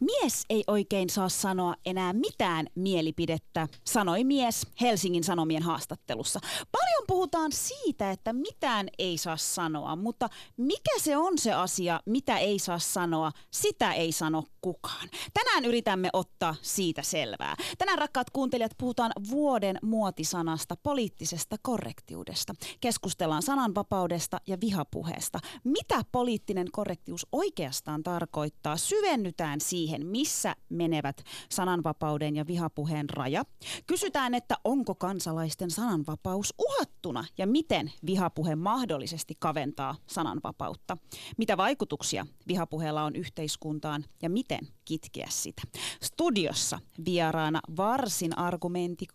Mies ei oikein saa sanoa enää mitään mielipidettä, sanoi mies Helsingin Sanomien haastattelussa. Paljon puhutaan siitä, että mitään ei saa sanoa, mutta mikä se on se asia, mitä ei saa sanoa, sitä ei sano kukaan. Tänään yritämme ottaa siitä selvää. Tänään rakkaat kuuntelijat puhutaan vuoden muotisanasta, poliittisesta korrektiudesta. Keskustellaan sananvapaudesta ja vihapuheesta. Mitä poliittinen korrektius oikeastaan tarkoittaa? Syvennytään siihen, missä menevät sananvapauden ja vihapuheen raja. Kysytään, että onko kansalaisten sananvapaus uhattuna ja miten vihapuhe mahdollisesti kaventaa sananvapautta. Mitä vaikutuksia vihapuheella on yhteiskuntaan ja miten kitkeä sitä. Studiossa vieraana varsin argumenti,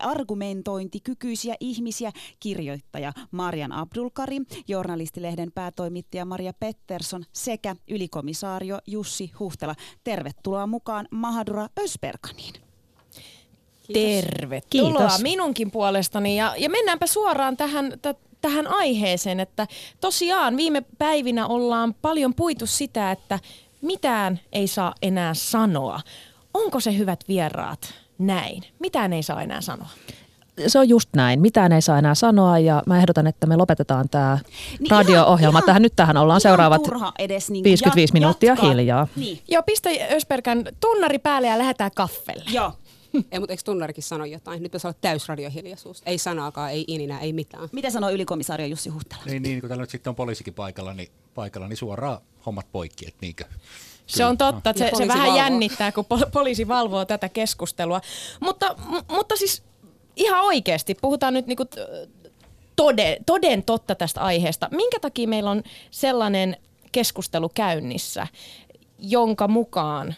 argumentointikykyisiä ihmisiä, kirjoittaja Marian Abdulkari, journalistilehden päätoimittaja Maria Pettersson sekä ylikomissaario Jussi Huhtela. Tervetuloa mukaan Mahadura Ösperkaniin. Tervetuloa Kiitos. minunkin puolestani ja, ja mennäänpä suoraan tähän, t- tähän aiheeseen, että tosiaan viime päivinä ollaan paljon puitu sitä, että mitään ei saa enää sanoa. Onko se hyvät vieraat näin? Mitään ei saa enää sanoa se on just näin. Mitään ei saa enää sanoa ja mä ehdotan, että me lopetetaan tämä niin radio-ohjelma. Ihan, tähän, nyt tähän ollaan seuraavat edes niin 55 jat- minuuttia jatkaa. hiljaa. Niin. Joo, pistä Ösperkän tunnari päälle ja lähdetään kaffelle. Joo. ei, mutta eikö tunnarikin sano jotain? Nyt pitäisi olla täysradiohiljaisuus. Ei sanaakaan, ei ininä, ei mitään. Mitä sanoo ylikomissaario Jussi Huhtela? Niin, niin kun täällä nyt sitten on poliisikin paikalla, niin, paikalla, niin suoraan hommat poikki, että niinkö. Se on totta, että se, se vähän valvoo. jännittää, kun poliisi valvoo tätä keskustelua. Mutta, m- mutta siis ihan oikeasti, puhutaan nyt niinku toden, toden totta tästä aiheesta. Minkä takia meillä on sellainen keskustelu käynnissä, jonka mukaan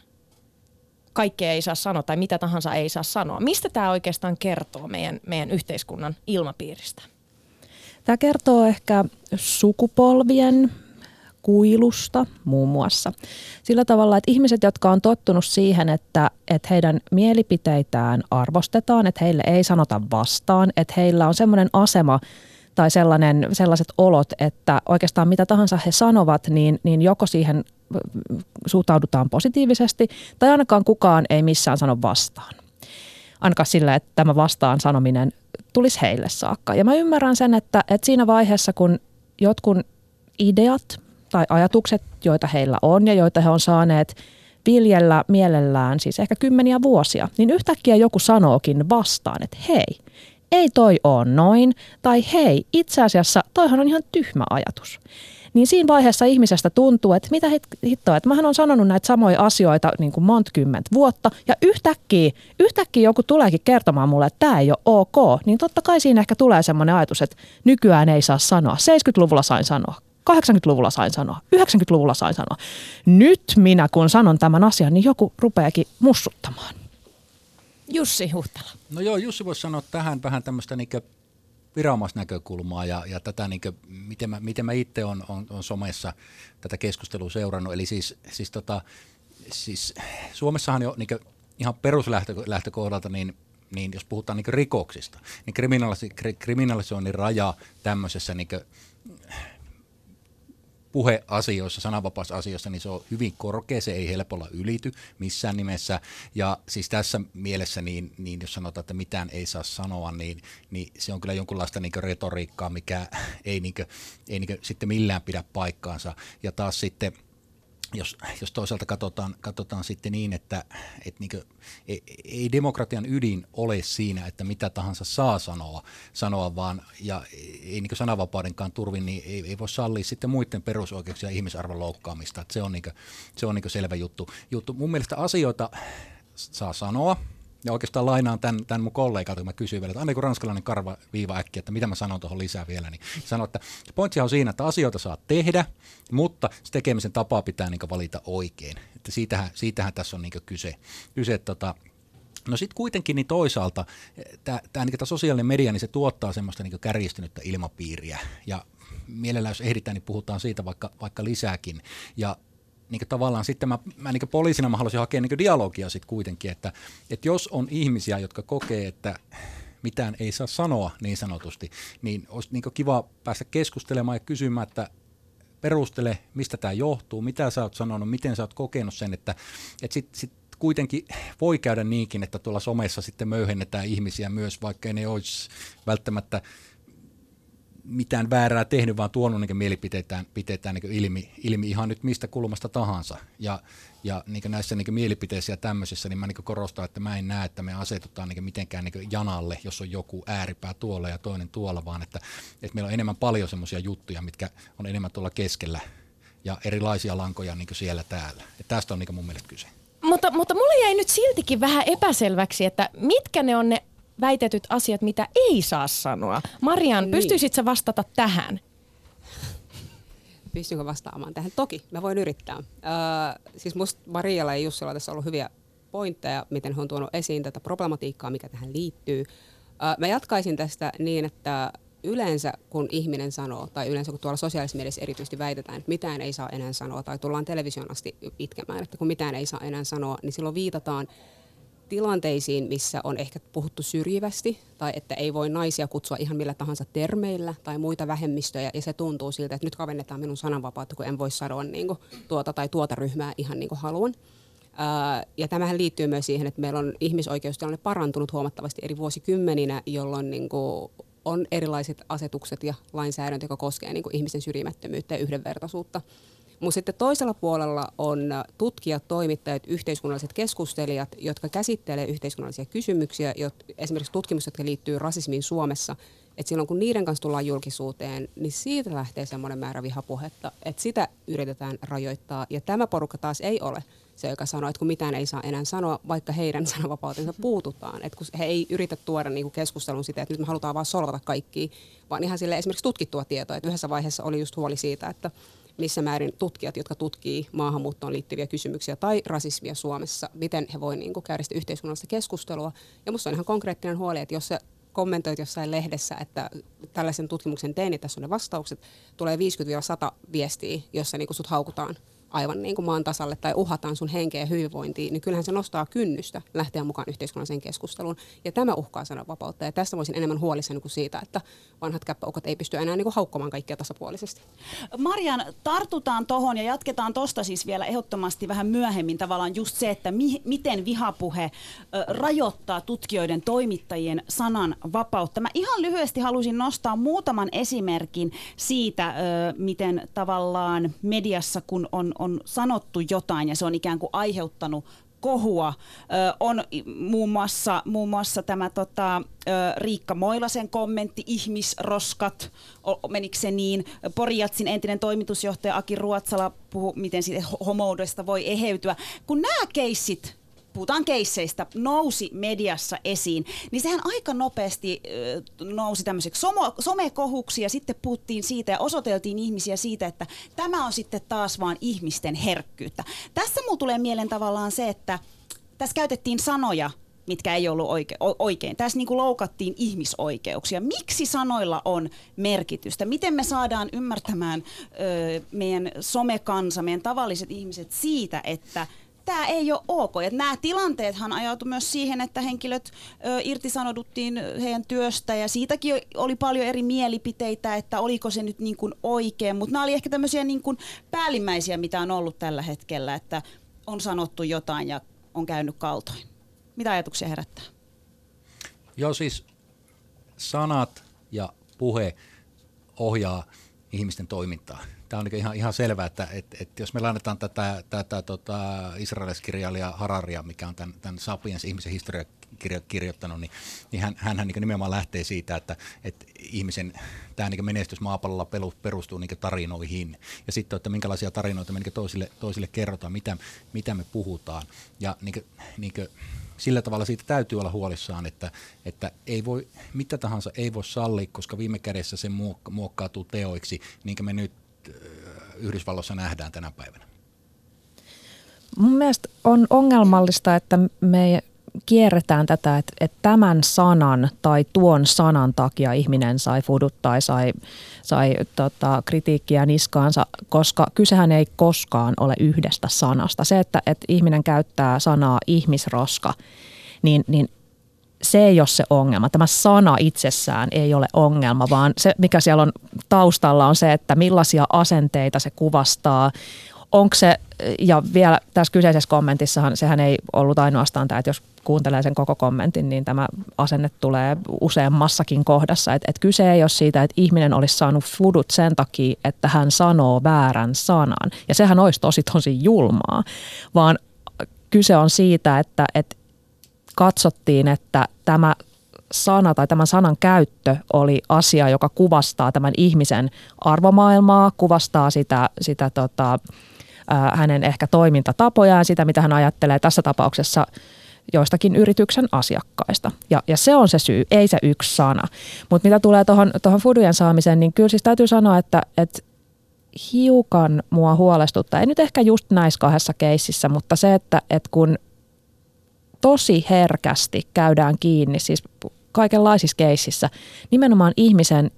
kaikkea ei saa sanoa tai mitä tahansa ei saa sanoa. Mistä tämä oikeastaan kertoo meidän, meidän yhteiskunnan ilmapiiristä? Tämä kertoo ehkä sukupolvien kuilusta muun muassa. Sillä tavalla, että ihmiset, jotka on tottunut siihen, että, että heidän mielipiteitään arvostetaan, että heille ei sanota vastaan, että heillä on semmoinen asema tai sellainen, sellaiset olot, että oikeastaan mitä tahansa he sanovat, niin, niin joko siihen suhtaudutaan positiivisesti tai ainakaan kukaan ei missään sano vastaan. Ainakaan sillä, että tämä vastaan sanominen tulisi heille saakka. Ja mä ymmärrän sen, että, että siinä vaiheessa, kun jotkun ideat tai ajatukset, joita heillä on ja joita he on saaneet viljellä mielellään siis ehkä kymmeniä vuosia, niin yhtäkkiä joku sanookin vastaan, että hei, ei toi ole noin, tai hei, itse asiassa toihan on ihan tyhmä ajatus. Niin siinä vaiheessa ihmisestä tuntuu, että mitä hittoa, että mähän on sanonut näitä samoja asioita niin kuin monta kymmentä vuotta, ja yhtäkkiä, yhtäkkiä joku tuleekin kertomaan mulle, että tämä ei ole ok, niin totta kai siinä ehkä tulee semmoinen ajatus, että nykyään ei saa sanoa. 70-luvulla sain sanoa, 80-luvulla sain sanoa, 90-luvulla sain sanoa. Nyt minä kun sanon tämän asian, niin joku rupeakin mussuttamaan. Jussi Huhtala. No joo, Jussi voisi sanoa tähän vähän tämmöistä niin viranomaisnäkökulmaa ja, ja tätä, niin kuin, miten, mä, miten mä itse on, on, on somessa tätä keskustelua seurannut. Eli siis, siis, tota, siis Suomessahan jo niin ihan peruslähtökohdalta, niin niin jos puhutaan niin rikoksista, niin kriminalisoinnin raja tämmöisessä niin puheasioissa, sananvapausasioissa, niin se on hyvin korkea, se ei helpolla ylity missään nimessä. Ja siis tässä mielessä, niin, niin jos sanotaan, että mitään ei saa sanoa, niin, niin se on kyllä jonkunlaista niin retoriikkaa, mikä ei, niin kuin, ei niin sitten millään pidä paikkaansa. Ja taas sitten – jos, jos toisaalta katsotaan, katsotaan sitten niin, että, että niin kuin, ei, ei demokratian ydin ole siinä, että mitä tahansa saa sanoa, sanoa vaan, ja ei niin sananvapaudenkaan turvin, niin ei, ei voi sallia sitten muiden perusoikeuksia ja ihmisarvon loukkaamista. Että se on, niin kuin, se on niin selvä juttu. juttu. Mun mielestä asioita saa sanoa, ja oikeastaan lainaan tämän, tämän mun kollegalta, kun mä kysyin vielä, että Anne, kun ranskalainen karva viiva äkki, että mitä mä sanon tuohon lisää vielä, niin sanoi, että se pointti on siinä, että asioita saa tehdä, mutta se tekemisen tapaa pitää niin valita oikein. Että siitähän, siitähän tässä on niin kyse, kyse tota, No sitten kuitenkin niin toisaalta tämä niin sosiaalinen media, niin se tuottaa semmoista niin kärjistynyttä ilmapiiriä ja mielellään jos ehditään, niin puhutaan siitä vaikka, vaikka lisääkin. Ja niin tavallaan sitten mä, mä niin poliisina mä haluaisin hakea niin dialogia sitten kuitenkin, että, että jos on ihmisiä, jotka kokee, että mitään ei saa sanoa niin sanotusti, niin olisi niin kiva päästä keskustelemaan ja kysymään, että perustele, mistä tämä johtuu, mitä sä oot sanonut, miten sä oot kokenut sen, että, että sitten sit kuitenkin voi käydä niinkin, että tuolla somessa sitten möyhennetään ihmisiä myös, vaikka ne olisi välttämättä mitään väärää tehnyt, vaan tuonut niin mielipiteitään piteitään, niin ilmi, ilmi ihan nyt mistä kulmasta tahansa. Ja, ja niin näissä niin mielipiteissä ja tämmöisissä, niin mä niin korostan, että mä en näe, että me asetutaan niin mitenkään niin janalle, jos on joku ääripää tuolla ja toinen tuolla, vaan että, että meillä on enemmän paljon semmoisia juttuja, mitkä on enemmän tuolla keskellä ja erilaisia lankoja niin siellä täällä. Ja tästä on niin mun mielestä kyse. Mutta, mutta mulle jäi nyt siltikin vähän epäselväksi, että mitkä ne on ne väitetyt asiat, mitä ei saa sanoa. Marian, niin. pystyisit sä vastata tähän? Pystynkö vastaamaan tähän? Toki, mä voin yrittää. Öö, siis musta Marialla ja Jussilla tässä on ollut hyviä pointteja, miten he on tuonut esiin tätä problematiikkaa, mikä tähän liittyy. Öö, mä jatkaisin tästä niin, että yleensä kun ihminen sanoo, tai yleensä kun tuolla sosiaalisessa mielessä erityisesti väitetään, että mitään ei saa enää sanoa, tai tullaan television asti itkemään, että kun mitään ei saa enää sanoa, niin silloin viitataan tilanteisiin, missä on ehkä puhuttu syrjivästi tai että ei voi naisia kutsua ihan millä tahansa termeillä tai muita vähemmistöjä ja se tuntuu siltä, että nyt kavennetaan minun sananvapautta, kun en voi sanoa niin kuin, tuota tai tuota ryhmää ihan niin kuin haluan. Ää, ja tämähän liittyy myös siihen, että meillä on ihmisoikeustilanne parantunut huomattavasti eri vuosikymmeninä, jolloin niin kuin, on erilaiset asetukset ja lainsäädäntö, joka koskee niin kuin ihmisten syrjimättömyyttä ja yhdenvertaisuutta. Mutta sitten toisella puolella on tutkijat, toimittajat, yhteiskunnalliset keskustelijat, jotka käsittelee yhteiskunnallisia kysymyksiä, jot, esimerkiksi tutkimukset, jotka liittyy rasismiin Suomessa. Et silloin kun niiden kanssa tullaan julkisuuteen, niin siitä lähtee semmoinen määrä vihapuhetta, että sitä yritetään rajoittaa. Ja tämä porukka taas ei ole se, joka sanoo, että kun mitään ei saa enää sanoa, vaikka heidän sananvapautensa puututaan. Että kun he ei yritä tuoda niin keskustelun sitä, että nyt me halutaan vaan solvata kaikki, vaan ihan sille esimerkiksi tutkittua tietoa. Että yhdessä vaiheessa oli just huoli siitä, että missä määrin tutkijat, jotka tutkii maahanmuuttoon liittyviä kysymyksiä tai rasismia Suomessa, miten he voivat niin käydä sitä yhteiskunnallista keskustelua. Ja minusta on ihan konkreettinen huoli, että jos se kommentoit jossain lehdessä, että tällaisen tutkimuksen tein ja tässä on ne vastaukset, tulee 50-100 viestiä, jossa niin sut haukutaan aivan niin kuin maan tasalle tai uhataan sun henkeä ja hyvinvointia, niin kyllähän se nostaa kynnystä lähteä mukaan yhteiskunnalliseen keskusteluun. Ja tämä uhkaa sananvapautta. Ja tästä voisin enemmän huolissani kuin siitä, että vanhat käppäukot ei pysty enää niin kuin haukkomaan kaikkia tasapuolisesti. Marian, tartutaan tuohon ja jatketaan tuosta siis vielä ehdottomasti vähän myöhemmin tavallaan just se, että mi- miten vihapuhe rajoittaa tutkijoiden, toimittajien sanan vapautta. Mä ihan lyhyesti halusin nostaa muutaman esimerkin siitä, miten tavallaan mediassa, kun on on sanottu jotain ja se on ikään kuin aiheuttanut kohua. Ö, on muun muassa, muun muassa tämä tota, ö, Riikka Moilasen kommentti, ihmisroskat, o, menikö se niin? Porijatsin entinen toimitusjohtaja Aki Ruotsala puhui, miten siitä homoudesta voi eheytyä. Kun nämä keissit puhutaan keisseistä, nousi mediassa esiin, niin sehän aika nopeasti nousi tämmöiseksi somekohuksi ja sitten puhuttiin siitä ja osoiteltiin ihmisiä siitä, että tämä on sitten taas vaan ihmisten herkkyyttä. Tässä mulla tulee mieleen tavallaan se, että tässä käytettiin sanoja, mitkä ei ollut oike, oikein. Tässä niin kuin loukattiin ihmisoikeuksia. Miksi sanoilla on merkitystä? Miten me saadaan ymmärtämään ö, meidän somekansa, meidän tavalliset ihmiset siitä, että tämä ei ole ok. Ja nämä tilanteethan ajautui myös siihen, että henkilöt ö, irtisanouduttiin heidän työstä ja siitäkin oli paljon eri mielipiteitä, että oliko se nyt niin kuin oikein. Mutta nämä oli ehkä tämmöisiä niin kuin päällimmäisiä, mitä on ollut tällä hetkellä, että on sanottu jotain ja on käynyt kaltoin. Mitä ajatuksia herättää? Joo, siis sanat ja puhe ohjaa ihmisten toimintaa tämä on niin ihan, ihan selvää, että että että jos me lainataan tätä, tätä tota, israeliskirjailija Hararia, mikä on tämän, tämän Sapiens ihmisen historia kirjo, kirjoittanut, niin, niin hän, hänhän niin nimenomaan lähtee siitä, että, että ihmisen tämä niin menestys maapallolla perustuu niin tarinoihin. Ja sitten, että minkälaisia tarinoita me niin toisille, toisille kerrotaan, mitä, mitä me puhutaan. Ja niin kuin, niin kuin, sillä tavalla siitä täytyy olla huolissaan, että, että ei voi, mitä tahansa ei voi sallia, koska viime kädessä se muokkautuu teoiksi, niin kuin me nyt Yhdysvalloissa nähdään tänä päivänä? Mun mielestä on ongelmallista, että me kierretään tätä, että, että tämän sanan tai tuon sanan takia ihminen sai fudut tai sai, sai tota, kritiikkiä niskaansa, koska kysehän ei koskaan ole yhdestä sanasta. Se, että, että ihminen käyttää sanaa ihmisroska, niin, niin se ei ole se ongelma. Tämä sana itsessään ei ole ongelma, vaan se, mikä siellä on taustalla, on se, että millaisia asenteita se kuvastaa. Onko se, ja vielä tässä kyseisessä kommentissahan, sehän ei ollut ainoastaan tämä, että jos kuuntelee sen koko kommentin, niin tämä asenne tulee useammassakin kohdassa. Et, et kyse ei ole siitä, että ihminen olisi saanut fudut sen takia, että hän sanoo väärän sanan. Ja sehän olisi tosi tosi julmaa, vaan kyse on siitä, että, että katsottiin, että tämä sana tai tämän sanan käyttö oli asia, joka kuvastaa tämän ihmisen arvomaailmaa, kuvastaa sitä, sitä tota, hänen ehkä toimintatapojaan, sitä mitä hän ajattelee tässä tapauksessa joistakin yrityksen asiakkaista. Ja, ja se on se syy, ei se yksi sana. Mutta mitä tulee tuohon fudujen saamiseen, niin kyllä siis täytyy sanoa, että, että hiukan mua huolestuttaa, ei nyt ehkä just näissä kahdessa keississä, mutta se, että, että kun tosi herkästi käydään kiinni, siis kaikenlaisissa keississä, nimenomaan ihmisen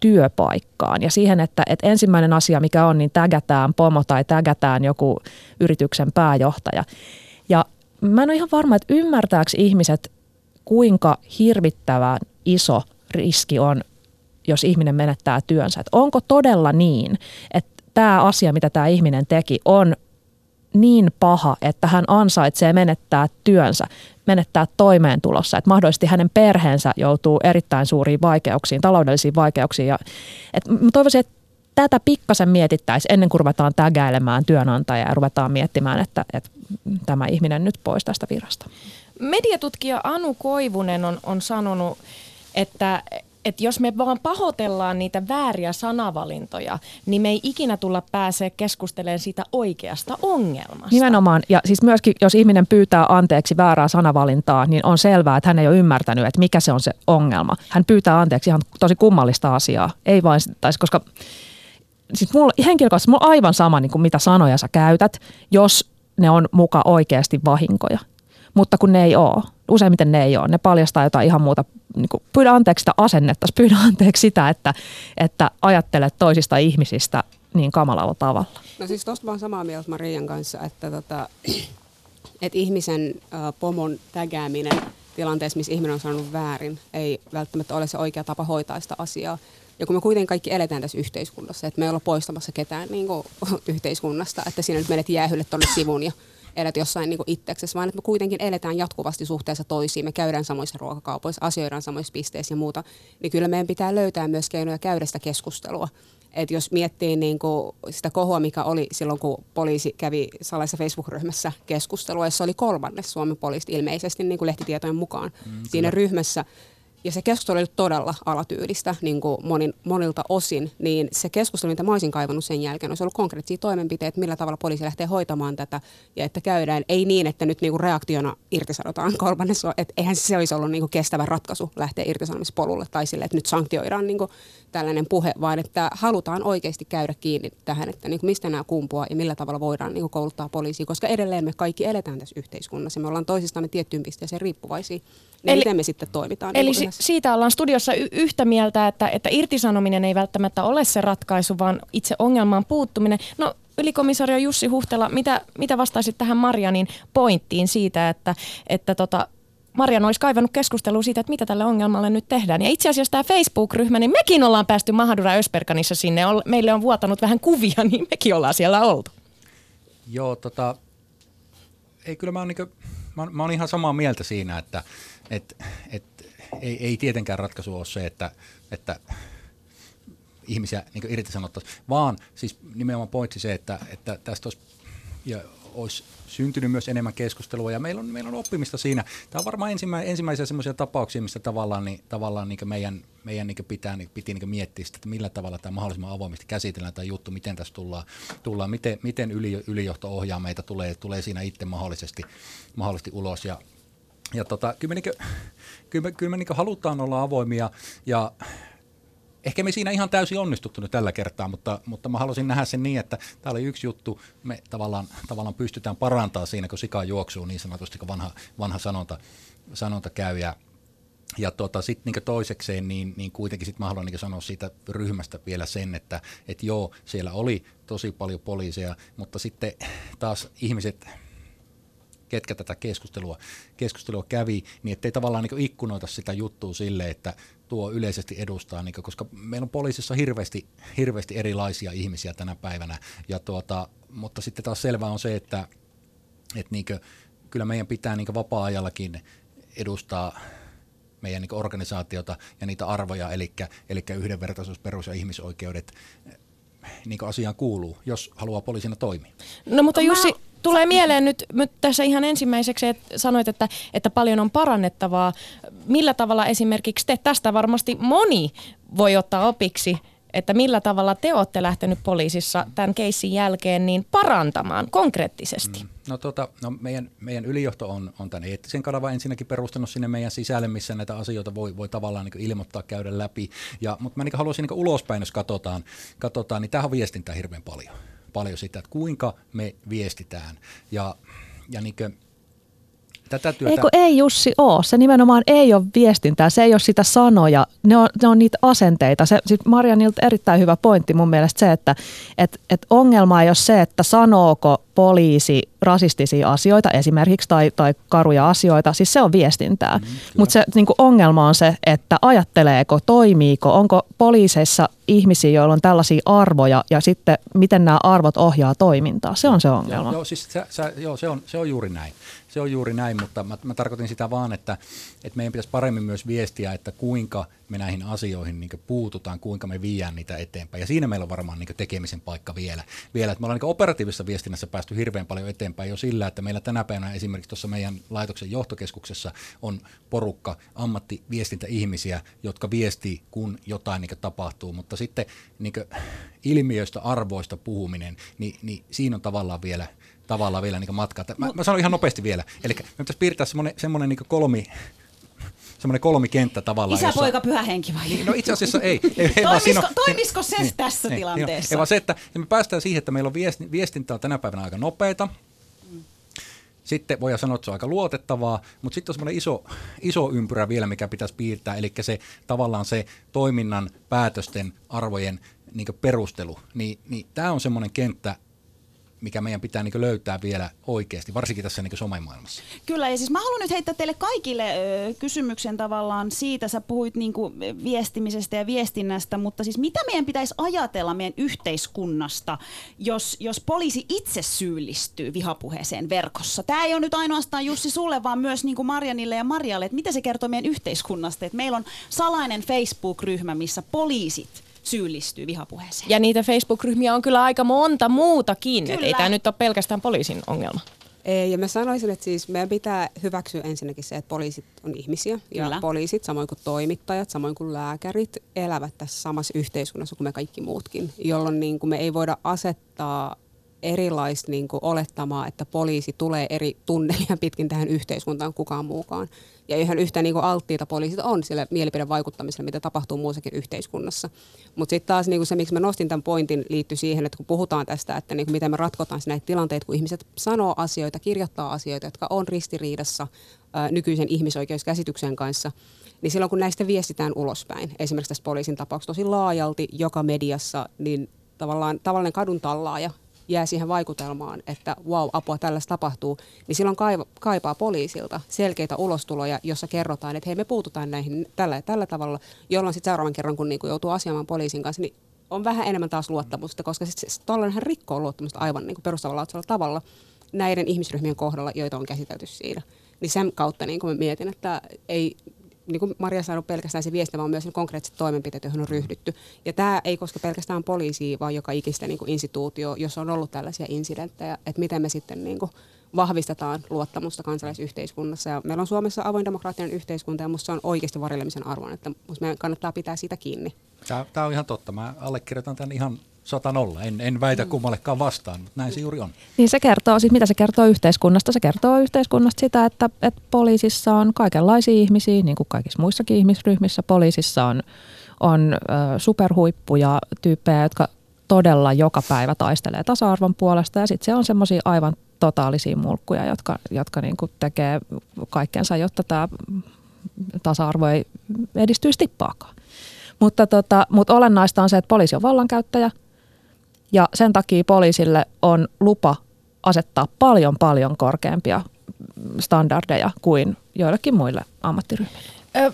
työpaikkaan ja siihen, että, että ensimmäinen asia, mikä on, niin tägätään pomo tai tägätään joku yrityksen pääjohtaja. Ja mä en ole ihan varma, että ymmärtääkö ihmiset, kuinka hirvittävän iso riski on, jos ihminen menettää työnsä. Että onko todella niin, että tämä asia, mitä tämä ihminen teki, on niin paha, että hän ansaitsee menettää työnsä, menettää toimeentulossa, että mahdollisesti hänen perheensä joutuu erittäin suuriin vaikeuksiin, taloudellisiin vaikeuksiin. Ja, et mä toivoisin, että tätä pikkasen mietittäisiin ennen kuin ruvetaan tägäilemään työnantajaa ja ruvetaan miettimään, että, että tämä ihminen nyt pois tästä virasta. Mediatutkija Anu Koivunen on, on sanonut, että, että jos me vaan pahoitellaan niitä vääriä sanavalintoja, niin me ei ikinä tulla pääsee keskustelemaan siitä oikeasta ongelmasta. Nimenomaan. Ja siis myöskin, jos ihminen pyytää anteeksi väärää sanavalintaa, niin on selvää, että hän ei ole ymmärtänyt, että mikä se on se ongelma. Hän pyytää anteeksi ihan tosi kummallista asiaa. Ei vain, tai koska siis mulla, henkilökohtaisesti mulla on aivan sama, niin kuin mitä sanoja sä käytät, jos ne on muka oikeasti vahinkoja. Mutta kun ne ei ole, useimmiten ne ei ole, ne paljastaa jotain ihan muuta. Niin kuin, pyydä anteeksi sitä asennetta, pyydä anteeksi sitä, että, että ajattelet toisista ihmisistä niin kamalalla tavalla. No siis tuosta vaan samaa mieltä Marian kanssa, että, tota, että ihmisen äh, pomon tägääminen tilanteessa, missä ihminen on saanut väärin, ei välttämättä ole se oikea tapa hoitaa sitä asiaa. Ja kun me kuitenkin kaikki eletään tässä yhteiskunnassa, että me ei olla poistamassa ketään niin kuin, yhteiskunnasta, että sinä nyt menet jäähylle tuonne sivun ja elät jossain niin itseksesi, vaan että me kuitenkin eletään jatkuvasti suhteessa toisiin. Me käydään samoissa ruokakaupoissa, asioidaan samoissa pisteissä ja muuta. Niin kyllä meidän pitää löytää myös keinoja käydä sitä keskustelua. Et jos miettii niin kuin sitä kohua, mikä oli silloin, kun poliisi kävi salaisessa Facebook-ryhmässä keskustelua, jossa oli kolmannes Suomen poliisit ilmeisesti niin kuin lehtitietojen mukaan mm, siinä ryhmässä, ja se keskustelu oli todella alatyylistä niin kuin monin, monilta osin, niin se keskustelu, mitä mä olisin kaivannut sen jälkeen, olisi ollut konkreettisia toimenpiteitä, millä tavalla poliisi lähtee hoitamaan tätä, ja että käydään, ei niin, että nyt niin kuin reaktiona irtisanotaan kolmannessa, että eihän se olisi ollut niin kuin kestävä ratkaisu lähteä irtisanomispolulle, tai sille, että nyt sanktioidaan niin kuin tällainen puhe, vaan että halutaan oikeasti käydä kiinni tähän, että niin kuin mistä nämä kumpuaa ja millä tavalla voidaan niin kuin kouluttaa poliisia, koska edelleen me kaikki eletään tässä yhteiskunnassa, me ollaan toisistamme tiettyyn pisteeseen riippuvaisia niin eli, miten me sitten toimitaan. Eli niin si- siitä ollaan studiossa y- yhtä mieltä, että, että irtisanominen ei välttämättä ole se ratkaisu, vaan itse ongelmaan puuttuminen. No ylikomisario Jussi Huhtela, mitä, mitä vastaisit tähän Marianin pointtiin siitä, että, että tota, Marian olisi kaivannut keskustelua siitä, että mitä tälle ongelmalle nyt tehdään. Ja itse asiassa tämä Facebook-ryhmä, niin mekin ollaan päästy Mahadura Ösperkanissa sinne. Meille on vuotanut vähän kuvia, niin mekin ollaan siellä oltu. Joo, tota, ei kyllä mä oon, niinku, mä, mä oon ihan samaa mieltä siinä, että et, et, ei, ei tietenkään ratkaisu ole se, että, että ihmisiä niin irtisanottaisiin, vaan siis nimenomaan pointsi se, että, että tästä olisi, ja olisi syntynyt myös enemmän keskustelua ja meillä on, meillä on oppimista siinä. Tämä on varmaan ensimmä, ensimmäisiä semmoisia tapauksia, missä tavallaan, niin, tavallaan niin meidän, meidän niin pitää, niin, piti niin miettiä sitä, että millä tavalla tämä mahdollisimman avoimesti käsitellään tämä juttu, miten tässä tullaan, tullaan miten, miten yli, ylijohto ohjaa meitä, tulee, tulee siinä itse mahdollisesti, mahdollisesti ulos ja ja tota, kyllä me, niin, kyllä me, kyllä me niin halutaan olla avoimia ja ehkä me siinä ihan täysin onnistuttu nyt tällä kertaa, mutta, mutta mä haluaisin nähdä sen niin, että tämä oli yksi juttu, me tavallaan, tavallaan pystytään parantamaan siinä, kun sika juoksuu niin sanotusti, kun vanha, vanha sanonta, sanonta käy. Ja, ja tuota, sitten niin toisekseen, niin, niin kuitenkin sit mä haluan niin sanoa siitä ryhmästä vielä sen, että et joo, siellä oli tosi paljon poliiseja, mutta sitten taas ihmiset, ketkä tätä keskustelua, keskustelua kävi, niin ettei tavallaan niin ikkunoita sitä juttua sille, että tuo yleisesti edustaa, niin koska meillä on poliisissa hirveästi, hirveästi erilaisia ihmisiä tänä päivänä, ja tuota, mutta sitten taas selvää on se, että, että niin kuin, kyllä meidän pitää niin vapaa-ajallakin edustaa meidän niin organisaatiota ja niitä arvoja, eli, eli yhdenvertaisuus, perus- ja ihmisoikeudet, niin asiaan kuuluu, jos haluaa poliisina toimia. No mutta Jussi, mä tulee mieleen nyt, nyt tässä ihan ensimmäiseksi, että sanoit, että, että paljon on parannettavaa. Millä tavalla esimerkiksi te, tästä varmasti moni voi ottaa opiksi, että millä tavalla te olette lähtenyt poliisissa tämän keissin jälkeen niin parantamaan konkreettisesti? Mm. No, tota, no meidän, meidän ylijohto on, on tämän eettisen kanavan ensinnäkin perustanut sinne meidän sisälle, missä näitä asioita voi, voi tavallaan niin ilmoittaa, käydä läpi. Ja, mutta mä niin haluaisin niin ulospäin, jos katsotaan, katsotaan niin tähän on viestintää hirveän paljon paljon sitä, että kuinka me viestitään. Ja, ja niin kuin, tätä työtä... Eikö ei Jussi ole. Se nimenomaan ei ole viestintää, se ei ole sitä sanoja, ne on, ne on niitä asenteita. Se, siis Marianilta erittäin hyvä pointti mun mielestä se, että et, et ongelma ei ole se, että sanooko poliisi rasistisia asioita esimerkiksi tai, tai karuja asioita, siis se on viestintää. Mm, Mutta se niin ongelma on se, että ajatteleeko, toimiiko, onko poliiseissa ihmisiä, joilla on tällaisia arvoja ja sitten miten nämä arvot ohjaa toimintaa. Se on se ongelma. Joo, joo, siis se, se, joo se, on, se on juuri näin. Se on juuri näin, mutta mä, mä tarkoitin sitä vaan, että, että meidän pitäisi paremmin myös viestiä, että kuinka me näihin asioihin niin puututaan, kuinka me viedään niitä eteenpäin. Ja siinä meillä on varmaan niin tekemisen paikka vielä. vielä. Että me ollaan niin operatiivisessa viestinnässä päästy hirveän paljon eteenpäin jo sillä, että meillä tänä päivänä esimerkiksi tuossa meidän laitoksen johtokeskuksessa on porukka ammattiviestintäihmisiä, jotka viestii, kun jotain niin tapahtuu. Mutta sitten niin ilmiöistä, arvoista puhuminen, niin, niin siinä on tavallaan vielä – tavallaan vielä niin matkaa. Mä, mä sanon ihan nopeasti vielä. Eli me pitäisi piirtää semmoinen, semmoinen niin kolmi, semmoinen kolmikenttä tavallaan. Isä, jossa... poika, pyhä henki vai? Niin, no itse asiassa ei. ei, ei toimisiko, on, toimisiko se niin, tässä niin, tilanteessa? Ei, vaan se, että me päästään siihen, että meillä on viestintä on tänä päivänä aika nopeita. Sitten voi sanoa, että se on aika luotettavaa, mutta sitten on semmoinen iso, iso ympyrä vielä, mikä pitäisi piirtää, eli se tavallaan se toiminnan, päätösten, arvojen niin perustelu. Niin, niin tämä on semmoinen kenttä, mikä meidän pitää niin löytää vielä oikeasti, varsinkin tässä niin somemaailmassa. Kyllä, ja siis mä haluan nyt heittää teille kaikille ö, kysymyksen tavallaan siitä, sä puhuit niin kuin viestimisestä ja viestinnästä, mutta siis mitä meidän pitäisi ajatella meidän yhteiskunnasta, jos, jos poliisi itse syyllistyy vihapuheeseen verkossa? Tämä ei ole nyt ainoastaan Jussi sulle, vaan myös niin kuin Marjanille ja Marjalle, että mitä se kertoo meidän yhteiskunnasta, että meillä on salainen Facebook-ryhmä, missä poliisit syyllistyy vihapuheeseen. Ja niitä Facebook-ryhmiä on kyllä aika monta muutakin, että ei tämä nyt ole pelkästään poliisin ongelma. Ei, ja mä sanoisin, että siis meidän pitää hyväksyä ensinnäkin se, että poliisit on ihmisiä. Kyllä. Ja poliisit, samoin kuin toimittajat, samoin kuin lääkärit, elävät tässä samassa yhteiskunnassa kuin me kaikki muutkin. Jolloin niin kuin me ei voida asettaa erilaista niin kuin olettamaa, että poliisi tulee eri tunnelia pitkin tähän yhteiskuntaan kukaan muukaan. Ja ihan yhtä niin kuin alttiita poliisit on sille mielipidevaikuttamiselle, mitä tapahtuu muussakin yhteiskunnassa. Mutta sitten taas niin kuin se, miksi mä nostin tämän pointin, liittyy siihen, että kun puhutaan tästä, että niin kuin miten me ratkotaan näitä tilanteita, kun ihmiset sanoo asioita, kirjoittaa asioita, jotka on ristiriidassa ää, nykyisen ihmisoikeuskäsityksen kanssa, niin silloin kun näistä viestitään ulospäin, esimerkiksi tässä poliisin tapauksessa tosi laajalti joka mediassa, niin tavallaan tavallinen kadun tallaaja jää siihen vaikutelmaan, että wow, apua, tällaista tapahtuu, niin silloin kaipaa poliisilta selkeitä ulostuloja, jossa kerrotaan, että hei, me puututaan näihin tällä, tällä tavalla, jolloin sitten seuraavan kerran, kun niinku joutuu asiamaan poliisin kanssa, niin on vähän enemmän taas luottamusta, koska sitten tuollainen rikkoo luottamusta aivan niin perustavalla tavalla näiden ihmisryhmien kohdalla, joita on käsitelty siinä. Niin sen kautta niin mä mietin, että ei niin kuin Maria sanoi, pelkästään se viesti, vaan myös konkreettiset toimenpiteet, joihin on ryhdytty. Ja tämä ei koske pelkästään poliisia, vaan joka ikistä niin instituutio, jos on ollut tällaisia incidenttejä, että miten me sitten niin kuin vahvistetaan luottamusta kansalaisyhteiskunnassa. Ja meillä on Suomessa avoin demokraattinen yhteiskunta ja minusta se on oikeasti varjelemisen arvon, että meidän kannattaa pitää siitä kiinni. Tämä on ihan totta. Mä allekirjoitan tämän ihan sata nolla. En, en väitä mm. kummallekaan vastaan, mutta näin se juuri on. Niin se kertoo, siis mitä se kertoo yhteiskunnasta? Se kertoo yhteiskunnasta sitä, että, että poliisissa on kaikenlaisia ihmisiä, niin kuin kaikissa muissakin ihmisryhmissä. Poliisissa on on superhuippuja tyyppejä, jotka todella joka päivä taistelee tasa-arvon puolesta ja sitten se on semmoisia aivan totaalisia mulkkuja, jotka, jotka niin kuin tekee kaikkensa, jotta tämä tasa-arvo ei edistyisi tippaakaan. Mutta, tota, mutta olennaista on se, että poliisi on vallankäyttäjä ja sen takia poliisille on lupa asettaa paljon paljon korkeampia standardeja kuin joillekin muille ammattiryhmille. Ö,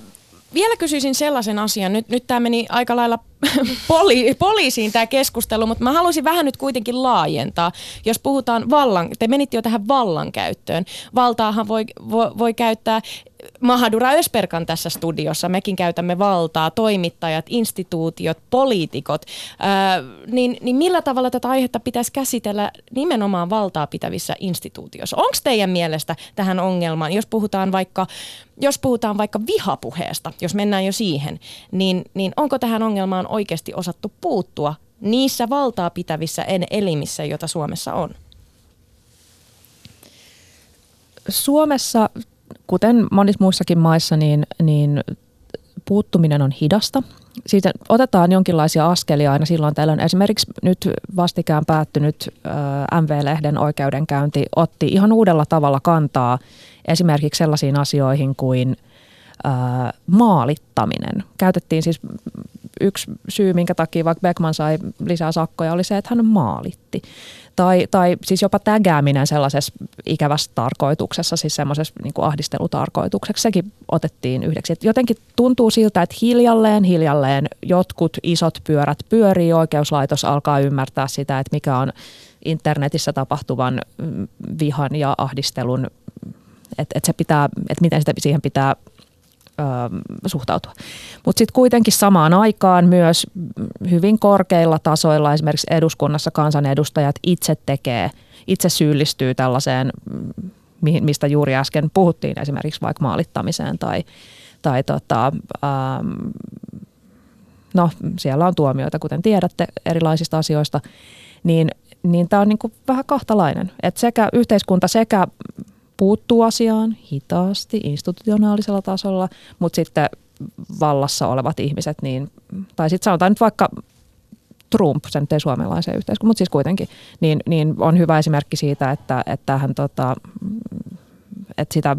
vielä kysyisin sellaisen asian. Nyt, nyt tämä meni aika lailla poli, poliisiin tämä keskustelu, mutta mä haluaisin vähän nyt kuitenkin laajentaa. Jos puhutaan vallan, te menitte jo tähän vallankäyttöön. Valtaahan voi, voi, voi käyttää Mahadura Ösperkan tässä studiossa, mekin käytämme valtaa, toimittajat, instituutiot, poliitikot, ää, niin, niin millä tavalla tätä aihetta pitäisi käsitellä nimenomaan valtaa pitävissä instituutioissa? Onko teidän mielestä tähän ongelmaan, jos puhutaan vaikka, jos puhutaan vaikka vihapuheesta, jos mennään jo siihen, niin, niin onko tähän ongelmaan oikeasti osattu puuttua niissä valtaa pitävissä elimissä, joita Suomessa on? Suomessa kuten monissa muissakin maissa, niin, niin puuttuminen on hidasta. Siitä otetaan jonkinlaisia askelia aina silloin tällöin. Esimerkiksi nyt vastikään päättynyt MV-lehden oikeudenkäynti otti ihan uudella tavalla kantaa esimerkiksi sellaisiin asioihin kuin maalittaminen. Käytettiin siis yksi syy, minkä takia vaikka Beckman sai lisää sakkoja, oli se, että hän maalitti. Tai, tai siis jopa tägääminen sellaisessa ikävässä tarkoituksessa, siis semmoisessa niin ahdistelutarkoituksessa, sekin otettiin yhdeksi. Et jotenkin tuntuu siltä, että hiljalleen, hiljalleen jotkut isot pyörät pyörii, oikeuslaitos alkaa ymmärtää sitä, että mikä on internetissä tapahtuvan vihan ja ahdistelun, että, että, se pitää, että miten sitä, siihen pitää suhtautua. Mutta sitten kuitenkin samaan aikaan myös hyvin korkeilla tasoilla esimerkiksi eduskunnassa kansanedustajat itse tekee, itse syyllistyy tällaiseen, mistä juuri äsken puhuttiin, esimerkiksi vaikka maalittamiseen tai, tai tota, ähm, no siellä on tuomioita, kuten tiedätte, erilaisista asioista, niin, niin tämä on niinku vähän kahtalainen. Et sekä yhteiskunta sekä puuttuu asiaan hitaasti institutionaalisella tasolla, mutta sitten vallassa olevat ihmiset, niin, tai sitten sanotaan nyt vaikka Trump, se nyt ei suomalaisen yhteiskunnan, mutta siis kuitenkin, niin, niin on hyvä esimerkki siitä, että, että, hän, tota, että sitä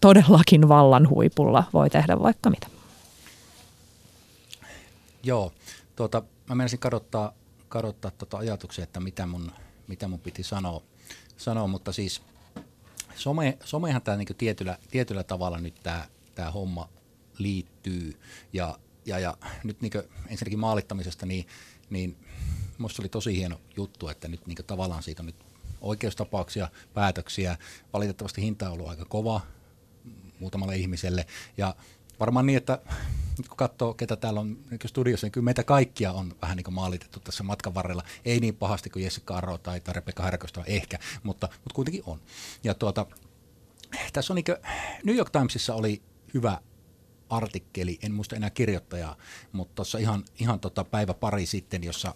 todellakin vallan huipulla voi tehdä vaikka mitä. Joo, tuota, mä menisin kadottaa, kadottaa tuota ajatuksia, että mitä mun, mitä mun piti sanoa, sanoa mutta siis some, somehan tämä niinku tietyllä, tietyllä tavalla nyt tämä tää homma liittyy. Ja, ja, ja nyt niinku ensinnäkin maalittamisesta, niin, niin minusta oli tosi hieno juttu, että nyt niinku tavallaan siitä on nyt oikeustapauksia, päätöksiä. Valitettavasti hinta on ollut aika kova muutamalle ihmiselle. Ja varmaan niin, että nyt kun katsoo, ketä täällä on niin studiossa, niin kyllä meitä kaikkia on vähän niin kuin maalitettu tässä matkan varrella. Ei niin pahasti kuin Jessica Arro tai, tai Rebecca Härköstä ehkä, mutta, mutta kuitenkin on. Ja tuota, tässä on niin kuin, New York Timesissa oli hyvä artikkeli, en muista enää kirjoittajaa, mutta tuossa ihan, ihan tota päivä pari sitten, jossa,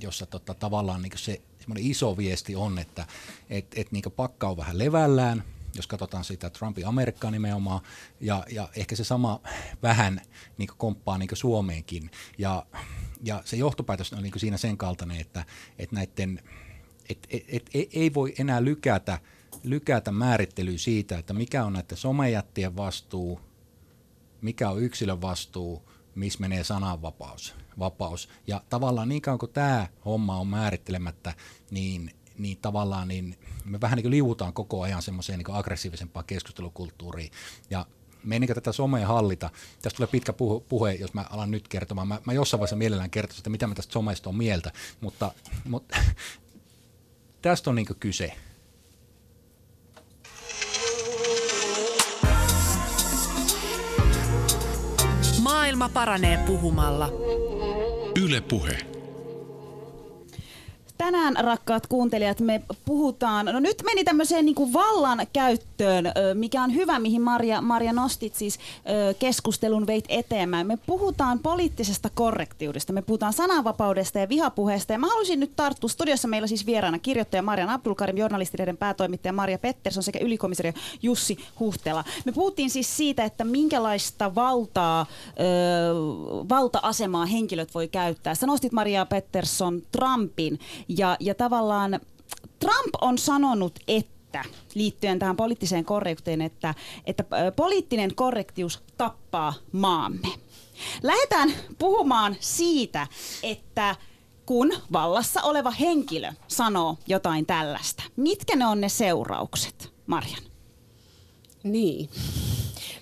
jossa tota tavallaan niin se iso viesti on, että et, et niin pakka on vähän levällään, jos katsotaan sitä Trumpin Amerikkaa nimenomaan, ja, ja ehkä se sama vähän niin komppaa niin Suomeenkin. Ja, ja se johtopäätös on niin siinä sen kaltainen, että, että näiden, et, et, et, et, ei voi enää lykätä, lykätä määrittelyä siitä, että mikä on näiden somejättien vastuu, mikä on yksilön vastuu, missä menee sananvapaus. Vapaus. Ja tavallaan niin kauan kuin tämä homma on määrittelemättä, niin niin tavallaan niin me vähän niin kuin liuutaan koko ajan semmoiseen niin aggressiivisempaan keskustelukulttuuriin. Ja me ei niin tätä somea hallita. Tästä tulee pitkä puhe, puhe, jos mä alan nyt kertomaan. Mä, mä jossain vaiheessa mielellään kertoisin, että mitä mä tästä somesta on mieltä, mutta, mutta tästä on niin kyse. Maailma paranee puhumalla. Yle Puhe Tänään, rakkaat kuuntelijat, me puhutaan, no nyt meni tämmöiseen niin kuin vallan käyttöön, mikä on hyvä, mihin Maria, Maria nostit siis keskustelun veit eteenpäin. Me puhutaan poliittisesta korrektiudesta, me puhutaan sananvapaudesta ja vihapuheesta. Ja mä haluaisin nyt tarttua, studiossa meillä siis vieraana kirjoittaja Marian Abdulkarim, journalistireiden päätoimittaja Maria Pettersson sekä ylikomisario Jussi Huhtela. Me puhuttiin siis siitä, että minkälaista valtaa, valta-asemaa henkilöt voi käyttää. Sä nostit Maria Pettersson Trumpin ja, ja tavallaan Trump on sanonut, että liittyen tähän poliittiseen korrektiin, että, että poliittinen korrektius tappaa maamme. Lähdetään puhumaan siitä, että kun vallassa oleva henkilö sanoo jotain tällaista, mitkä ne on ne seuraukset, Marjan? Niin.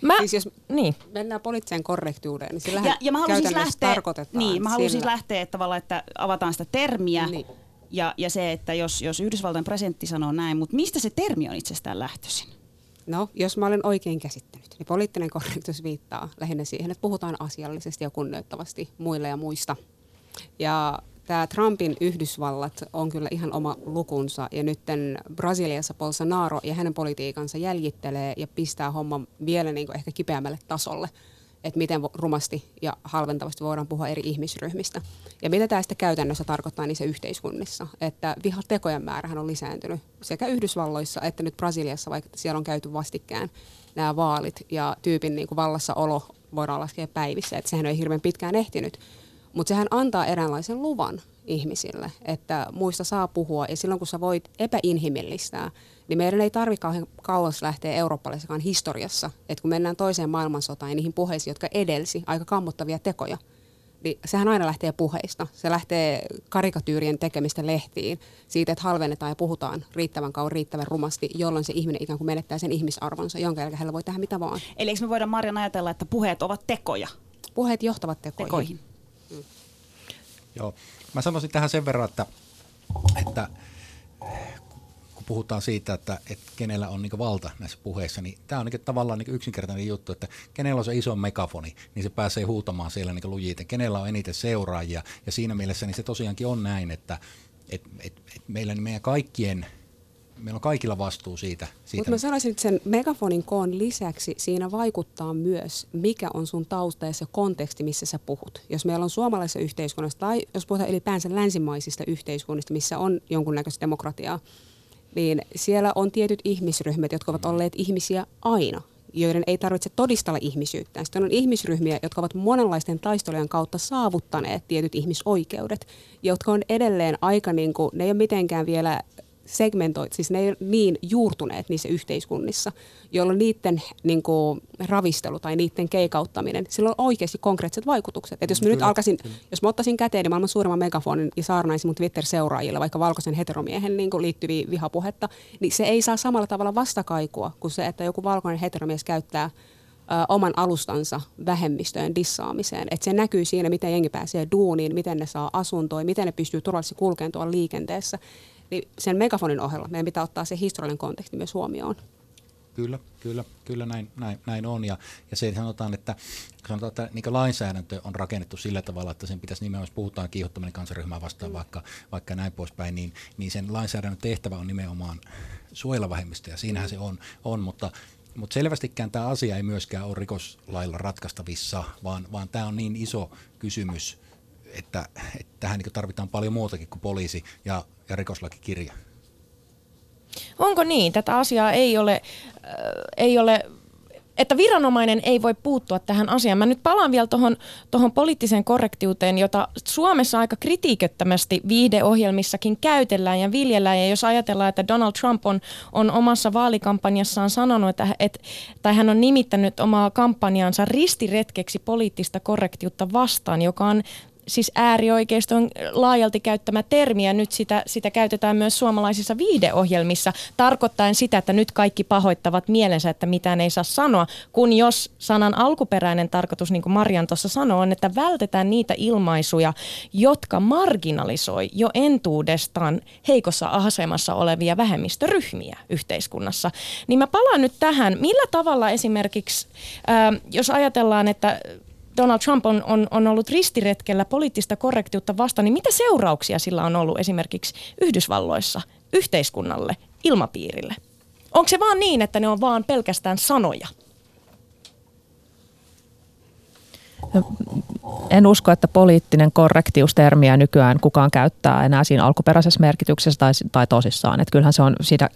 Mä, siis jos niin. mennään poliittiseen korrektiuteen, niin sillähän ja, ja mä käytännössä siis lähteä, tarkoitetaan Niin, mä haluan siis sillä- lähteä että tavallaan, että avataan sitä termiä Niin. Ja, ja se, että jos, jos Yhdysvaltain presidentti sanoo näin, mutta mistä se termi on itsestään lähtöisin? No, jos mä olen oikein käsittänyt, niin poliittinen korrektius viittaa lähinnä siihen, että puhutaan asiallisesti ja kunnioittavasti muille ja muista. Ja tämä Trumpin Yhdysvallat on kyllä ihan oma lukunsa ja nyt Brasiliassa Bolsonaro ja hänen politiikansa jäljittelee ja pistää homman vielä niin kuin ehkä kipeämmälle tasolle että miten rumasti ja halventavasti voidaan puhua eri ihmisryhmistä. Ja mitä tämä sitten käytännössä tarkoittaa niissä yhteiskunnissa, että vihatekojen määrähän on lisääntynyt sekä Yhdysvalloissa että nyt Brasiliassa, vaikka siellä on käyty vastikkään nämä vaalit ja tyypin niin kuin vallassaolo voidaan laskea päivissä, että sehän ei hirveän pitkään ehtinyt. Mutta sehän antaa eräänlaisen luvan ihmisille, että muista saa puhua ja silloin kun sä voit epäinhimillistää, niin meidän ei tarvitse kauhean kauas lähteä eurooppalaisessakaan historiassa, että kun mennään toiseen maailmansotaan ja niihin puheisiin, jotka edelsi aika kammottavia tekoja, niin sehän aina lähtee puheista. Se lähtee karikatyyrien tekemistä lehtiin, siitä, että halvennetaan ja puhutaan riittävän kauan, riittävän rumasti, jolloin se ihminen ikään kuin menettää sen ihmisarvonsa, jonka jälkeen hänellä voi tehdä mitä vaan. Eli eikö me voida Marjan ajatella, että puheet ovat tekoja? Puheet johtavat tekoihin. tekoihin. Joo. Mä sanoisin tähän sen verran, että, että kun puhutaan siitä, että, että kenellä on niin valta näissä puheissa, niin tämä on niin tavallaan niin yksinkertainen juttu, että kenellä on se iso megafoni, niin se pääsee huutamaan siellä niin lujiten. Kenellä on eniten seuraajia, ja siinä mielessä niin se tosiaankin on näin, että et, et, et meillä niin meidän kaikkien meillä on kaikilla vastuu siitä. siitä. Mutta mä sanoisin, että sen megafonin koon lisäksi siinä vaikuttaa myös, mikä on sun tausta ja se konteksti, missä sä puhut. Jos meillä on suomalaisessa yhteiskunnassa tai jos puhutaan ylipäänsä länsimaisista yhteiskunnista, missä on jonkunnäköistä demokratiaa, niin siellä on tietyt ihmisryhmät, jotka ovat olleet ihmisiä aina joiden ei tarvitse todistella ihmisyyttä. Sitten on ihmisryhmiä, jotka ovat monenlaisten taistelujen kautta saavuttaneet tietyt ihmisoikeudet, jotka on edelleen aika, niin kuin, ne ei ole mitenkään vielä segmentoit, siis ne ei ole niin juurtuneet niissä yhteiskunnissa, jolloin niiden niin kuin, ravistelu tai niiden keikauttaminen, sillä on oikeasti konkreettiset vaikutukset. Et jos mä nyt alkaisin, jos mä ottaisin käteen maailman suurimman megafonin ja saarnaisin mun Twitter-seuraajille vaikka valkoisen heteromiehen niin kuin liittyviä vihapuhetta, niin se ei saa samalla tavalla vastakaikua kuin se, että joku valkoinen heteromies käyttää oman alustansa vähemmistöjen dissaamiseen. Et se näkyy siinä, miten jengi pääsee duuniin, miten ne saa asuntoja, miten ne pystyy turvallisesti kulkemaan tuolla liikenteessä niin sen megafonin ohella meidän pitää ottaa se historiallinen konteksti myös huomioon. Kyllä, kyllä, kyllä näin, näin, näin on. Ja, ja se sanotaan, että, sanotaan, että niin lainsäädäntö on rakennettu sillä tavalla, että sen pitäisi nimenomaan, jos puhutaan kiihottaminen kansaryhmää vastaan mm. vaikka, vaikka näin poispäin, niin, niin sen lainsäädännön tehtävä on nimenomaan suojella vähemmistöjä. Siinähän mm. se on, on mutta, mutta selvästikään tämä asia ei myöskään ole rikoslailla ratkaistavissa, vaan, vaan tämä on niin iso kysymys, että, että tähän niin tarvitaan paljon muutakin kuin poliisi ja, ja rikoslakikirja. Onko niin? Tätä asiaa ei ole, äh, ei ole että viranomainen ei voi puuttua tähän asiaan. Mä nyt palaan vielä tuohon tohon poliittiseen korrektiuteen, jota Suomessa aika kritiikettömästi viihdeohjelmissakin käytellään ja viljellään. Ja jos ajatellaan, että Donald Trump on, on omassa vaalikampanjassaan sanonut, että, et, tai hän on nimittänyt omaa kampanjaansa ristiretkeksi poliittista korrektiutta vastaan, joka on siis äärioikeiston laajalti käyttämä termi ja nyt sitä, sitä käytetään myös suomalaisissa viideohjelmissa tarkoittaen sitä, että nyt kaikki pahoittavat mielensä, että mitään ei saa sanoa, kun jos sanan alkuperäinen tarkoitus, niin kuin Marian tuossa sanoi, on, että vältetään niitä ilmaisuja, jotka marginalisoi jo entuudestaan heikossa asemassa olevia vähemmistöryhmiä yhteiskunnassa. Niin mä palaan nyt tähän, millä tavalla esimerkiksi, ää, jos ajatellaan, että Donald Trump on, on, on ollut ristiretkellä poliittista korrektiutta vastaan, niin mitä seurauksia sillä on ollut esimerkiksi Yhdysvalloissa yhteiskunnalle, ilmapiirille? Onko se vaan niin, että ne on vaan pelkästään sanoja? En usko, että poliittinen korrektiustermiä nykyään kukaan käyttää enää siinä alkuperäisessä merkityksessä tai, tai tosissaan. Että kyllähän se on, siitä,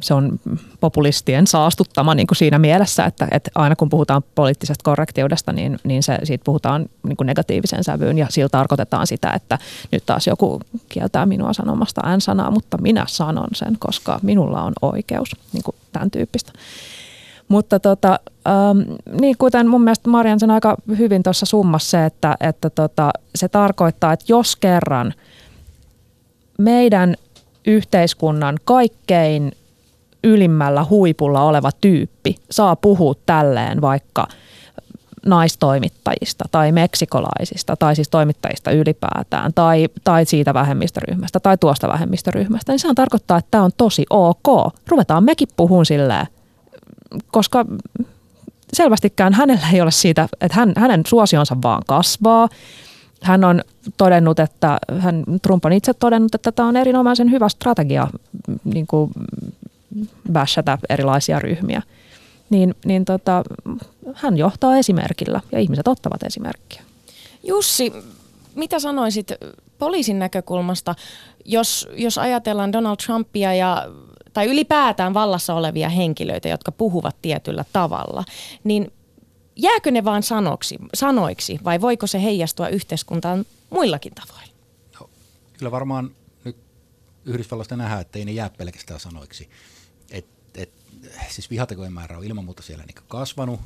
se on populistien saastuttama niin kuin siinä mielessä, että, että aina kun puhutaan poliittisesta korrektiudesta, niin, niin se, siitä puhutaan niin kuin negatiivisen sävyyn ja sillä tarkoitetaan sitä, että nyt taas joku kieltää minua sanomasta n-sanaa, mutta minä sanon sen, koska minulla on oikeus, niin kuin tämän tyyppistä. Mutta tota, ähm, niin kuten mun mielestä Marian sen aika hyvin tuossa summassa se, että, että tota, se tarkoittaa, että jos kerran meidän yhteiskunnan kaikkein ylimmällä huipulla oleva tyyppi saa puhua tälleen vaikka naistoimittajista tai meksikolaisista tai siis toimittajista ylipäätään tai, tai siitä vähemmistöryhmästä tai tuosta vähemmistöryhmästä, niin sehän tarkoittaa, että tämä on tosi ok. Ruvetaan mekin puhun silleen koska selvästikään hänellä ei ole siitä, että hän, hänen suosionsa vaan kasvaa. Hän on todennut, että hän, Trump on itse todennut, että tämä on erinomaisen hyvä strategia niin kuin bashata erilaisia ryhmiä. Niin, niin tota, hän johtaa esimerkillä ja ihmiset ottavat esimerkkiä. Jussi, mitä sanoisit poliisin näkökulmasta, jos, jos ajatellaan Donald Trumpia ja tai ylipäätään vallassa olevia henkilöitä, jotka puhuvat tietyllä tavalla, niin jääkö ne vain sanoksi, sanoiksi vai voiko se heijastua yhteiskuntaan muillakin tavoin? No, kyllä varmaan nyt Yhdysvalloista nähdään, että ei ne jää pelkästään sanoiksi. Et, et, siis vihatekojen määrä on ilman muuta siellä niin kasvanut.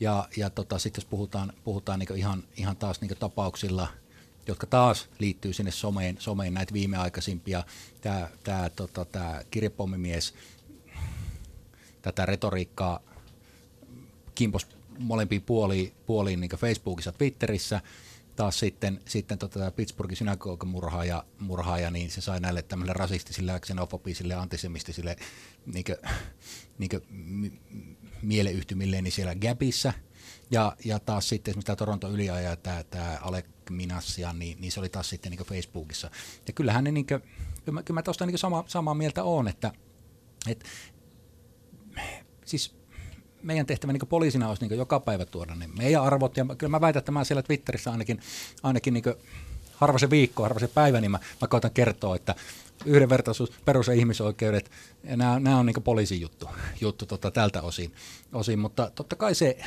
Ja, ja tota, sitten jos puhutaan, puhutaan niin ihan, ihan taas niin tapauksilla – jotka taas liittyy sinne someen, someen näitä viimeaikaisimpia. Tämä, tämä, tota, tämä kirjepommimies, tätä retoriikkaa kimpos molempiin puoliin, puoliin niin Facebookissa, Twitterissä, taas sitten, sitten tota, Pittsburghin synagogan murhaaja, niin se sai näille tämmöille rasistisille, xenofobisille antisemistisille niin kuin, niin kuin, mieleyhtymilleen niin siellä Gapissa. Ja, ja taas sitten esimerkiksi tämä Toronto yliaja, tämä, tämä Alec Minassia, niin, niin se oli taas sitten niin Facebookissa. Ja kyllähän ne, niin kuin, kyllä mä, kyllä mä tuosta niin sama, samaa mieltä on, että, että siis meidän tehtävä niin poliisina olisi niin joka päivä tuoda ne meidän arvot, ja kyllä mä väitän, että mä siellä Twitterissä ainakin, ainakin niin harva se viikko, harva se päivä, niin mä, mä koitan kertoa, että yhdenvertaisuus, perus- ja ihmisoikeudet, ja nämä, nämä on niin poliisin juttu, juttu tota, tältä osin, osin, mutta totta kai se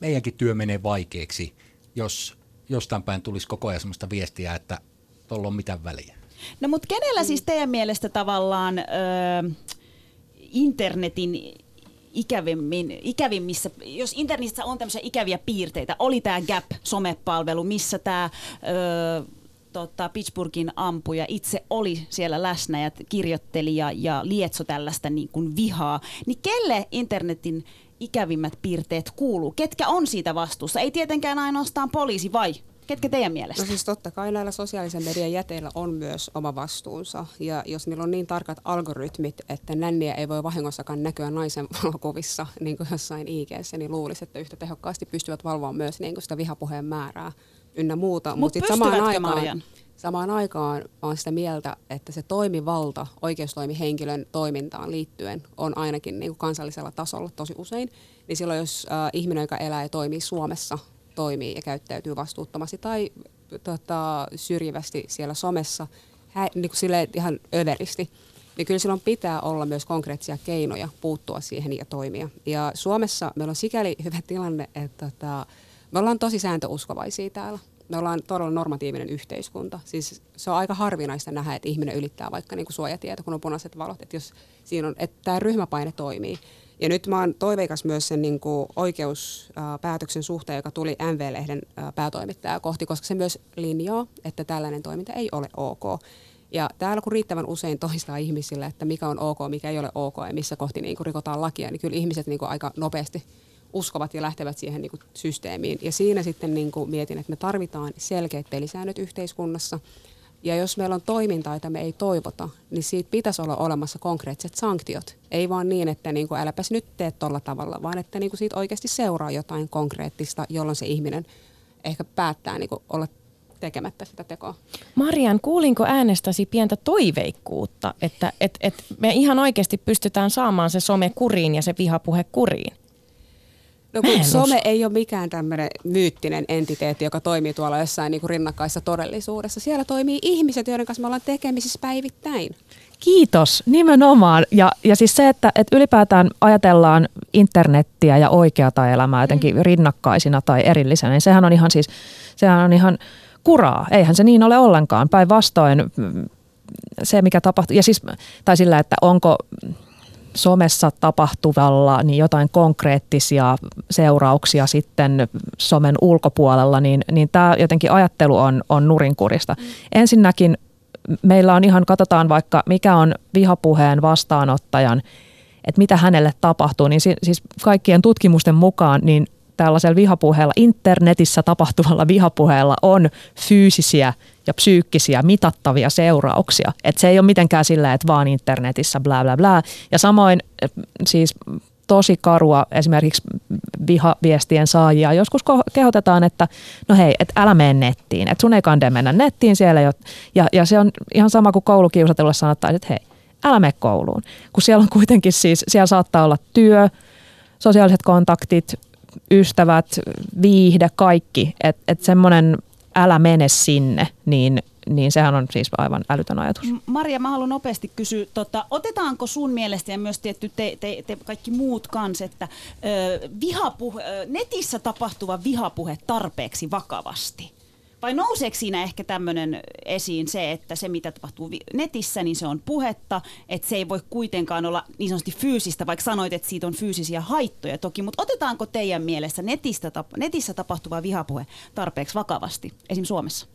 meidänkin työ menee vaikeaksi, jos jostain päin tulisi koko ajan sellaista viestiä, että tuolla on mitään väliä. No mutta kenellä siis teidän mielestä tavallaan ö, internetin ikävimmin, ikävimmissä, jos internetissä on tämmöisiä ikäviä piirteitä, oli tämä Gap-somepalvelu, missä tämä tota, Pittsburghin ampuja itse oli siellä läsnä ja kirjoitteli ja, ja lietso tällaista niin kuin vihaa, niin kelle internetin ikävimmät piirteet kuuluu? Ketkä on siitä vastuussa? Ei tietenkään ainoastaan poliisi, vai? Ketkä teidän mielestä? No siis totta kai näillä sosiaalisen median jäteillä on myös oma vastuunsa. Ja jos niillä on niin tarkat algoritmit, että nänniä ei voi vahingossakaan näkyä naisen valokuvissa niin kuin jossain ig niin luulisi, että yhtä tehokkaasti pystyvät valvomaan myös niin kuin sitä vihapuheen määrää ynnä muuta. Mutta Mut samaan aikaan, Marian? Samaan aikaan olen sitä mieltä, että se toimivalta oikeustoimihenkilön toimintaan liittyen on ainakin niin kuin kansallisella tasolla tosi usein. Niin silloin jos äh, ihminen, joka elää ja toimii Suomessa, toimii ja käyttäytyy vastuuttomasti tai tota, syrjivästi siellä somessa, hä, niin kuin silleen ihan överisti, niin kyllä silloin pitää olla myös konkreettisia keinoja puuttua siihen ja toimia. Ja Suomessa meillä on sikäli hyvä tilanne, että tota, me ollaan tosi sääntöuskovaisia täällä me ollaan todella normatiivinen yhteiskunta. Siis se on aika harvinaista nähdä, että ihminen ylittää vaikka niin kuin suojatieto, kun on punaiset valot, että jos siinä on, että tämä ryhmäpaine toimii. Ja nyt mä oon toiveikas myös sen niin kuin oikeuspäätöksen suhteen, joka tuli MV-lehden päätoimittaja kohti, koska se myös linjaa, että tällainen toiminta ei ole ok. Ja täällä kun riittävän usein toistaa ihmisille, että mikä on ok, mikä ei ole ok ja missä kohti niin kuin rikotaan lakia, niin kyllä ihmiset niin kuin aika nopeasti uskovat ja lähtevät siihen niin kuin systeemiin. Ja siinä sitten niin kuin mietin, että me tarvitaan selkeät pelisäännöt yhteiskunnassa. Ja jos meillä on toimintaa, jota me ei toivota, niin siitä pitäisi olla olemassa konkreettiset sanktiot. Ei vaan niin, että niin kuin, äläpäs nyt tee tuolla tavalla, vaan että niin kuin siitä oikeasti seuraa jotain konkreettista, jolloin se ihminen ehkä päättää niin kuin olla tekemättä sitä tekoa. Marian, kuulinko äänestäsi pientä toiveikkuutta, että et, et me ihan oikeasti pystytään saamaan se some kuriin ja se vihapuhe kuriin? No kun some ei ole mikään tämmöinen myyttinen entiteetti, joka toimii tuolla jossain niin kuin rinnakkaissa todellisuudessa. Siellä toimii ihmiset, joiden kanssa me ollaan tekemisissä päivittäin. Kiitos, nimenomaan. Ja, ja siis se, että, että ylipäätään ajatellaan internettiä ja oikeata elämää jotenkin mm. rinnakkaisina tai erillisenä, niin sehän on ihan siis, sehän on ihan kuraa. Eihän se niin ole ollenkaan. Päinvastoin mm, se, mikä tapahtuu, ja siis, tai sillä, että onko somessa tapahtuvalla niin jotain konkreettisia seurauksia sitten somen ulkopuolella, niin, niin tämä jotenkin ajattelu on, on nurinkurista. Mm. Ensinnäkin meillä on ihan, katsotaan vaikka mikä on vihapuheen vastaanottajan, että mitä hänelle tapahtuu, niin siis kaikkien tutkimusten mukaan niin tällaisella vihapuheella, internetissä tapahtuvalla vihapuheella on fyysisiä ja psyykkisiä mitattavia seurauksia. Että se ei ole mitenkään sillä, että vaan internetissä bla bla bla. Ja samoin siis tosi karua esimerkiksi vihaviestien saajia. Joskus kehotetaan, että no hei, että älä mene nettiin, että sun ei kande mennä nettiin siellä. Jo. Ja, ja se on ihan sama kuin koulukiusatulle sanottaisiin, että hei, älä mene kouluun. Kun siellä on kuitenkin siis, siellä saattaa olla työ, sosiaaliset kontaktit, ystävät, viihde, kaikki. Että et semmoinen älä mene sinne, niin, niin sehän on siis aivan älytön ajatus. Maria, mä haluan nopeasti kysyä, tota, otetaanko sun mielestä ja myös tietty te, te, te kaikki muut kans, että ö, vihapuhe, netissä tapahtuva vihapuhe tarpeeksi vakavasti? Vai nouseeko siinä ehkä tämmöinen esiin se, että se mitä tapahtuu netissä, niin se on puhetta, että se ei voi kuitenkaan olla niin sanotusti fyysistä, vaikka sanoit, että siitä on fyysisiä haittoja toki, mutta otetaanko teidän mielestä netistä, netissä tapahtuva vihapuhe tarpeeksi vakavasti, esim. Suomessa?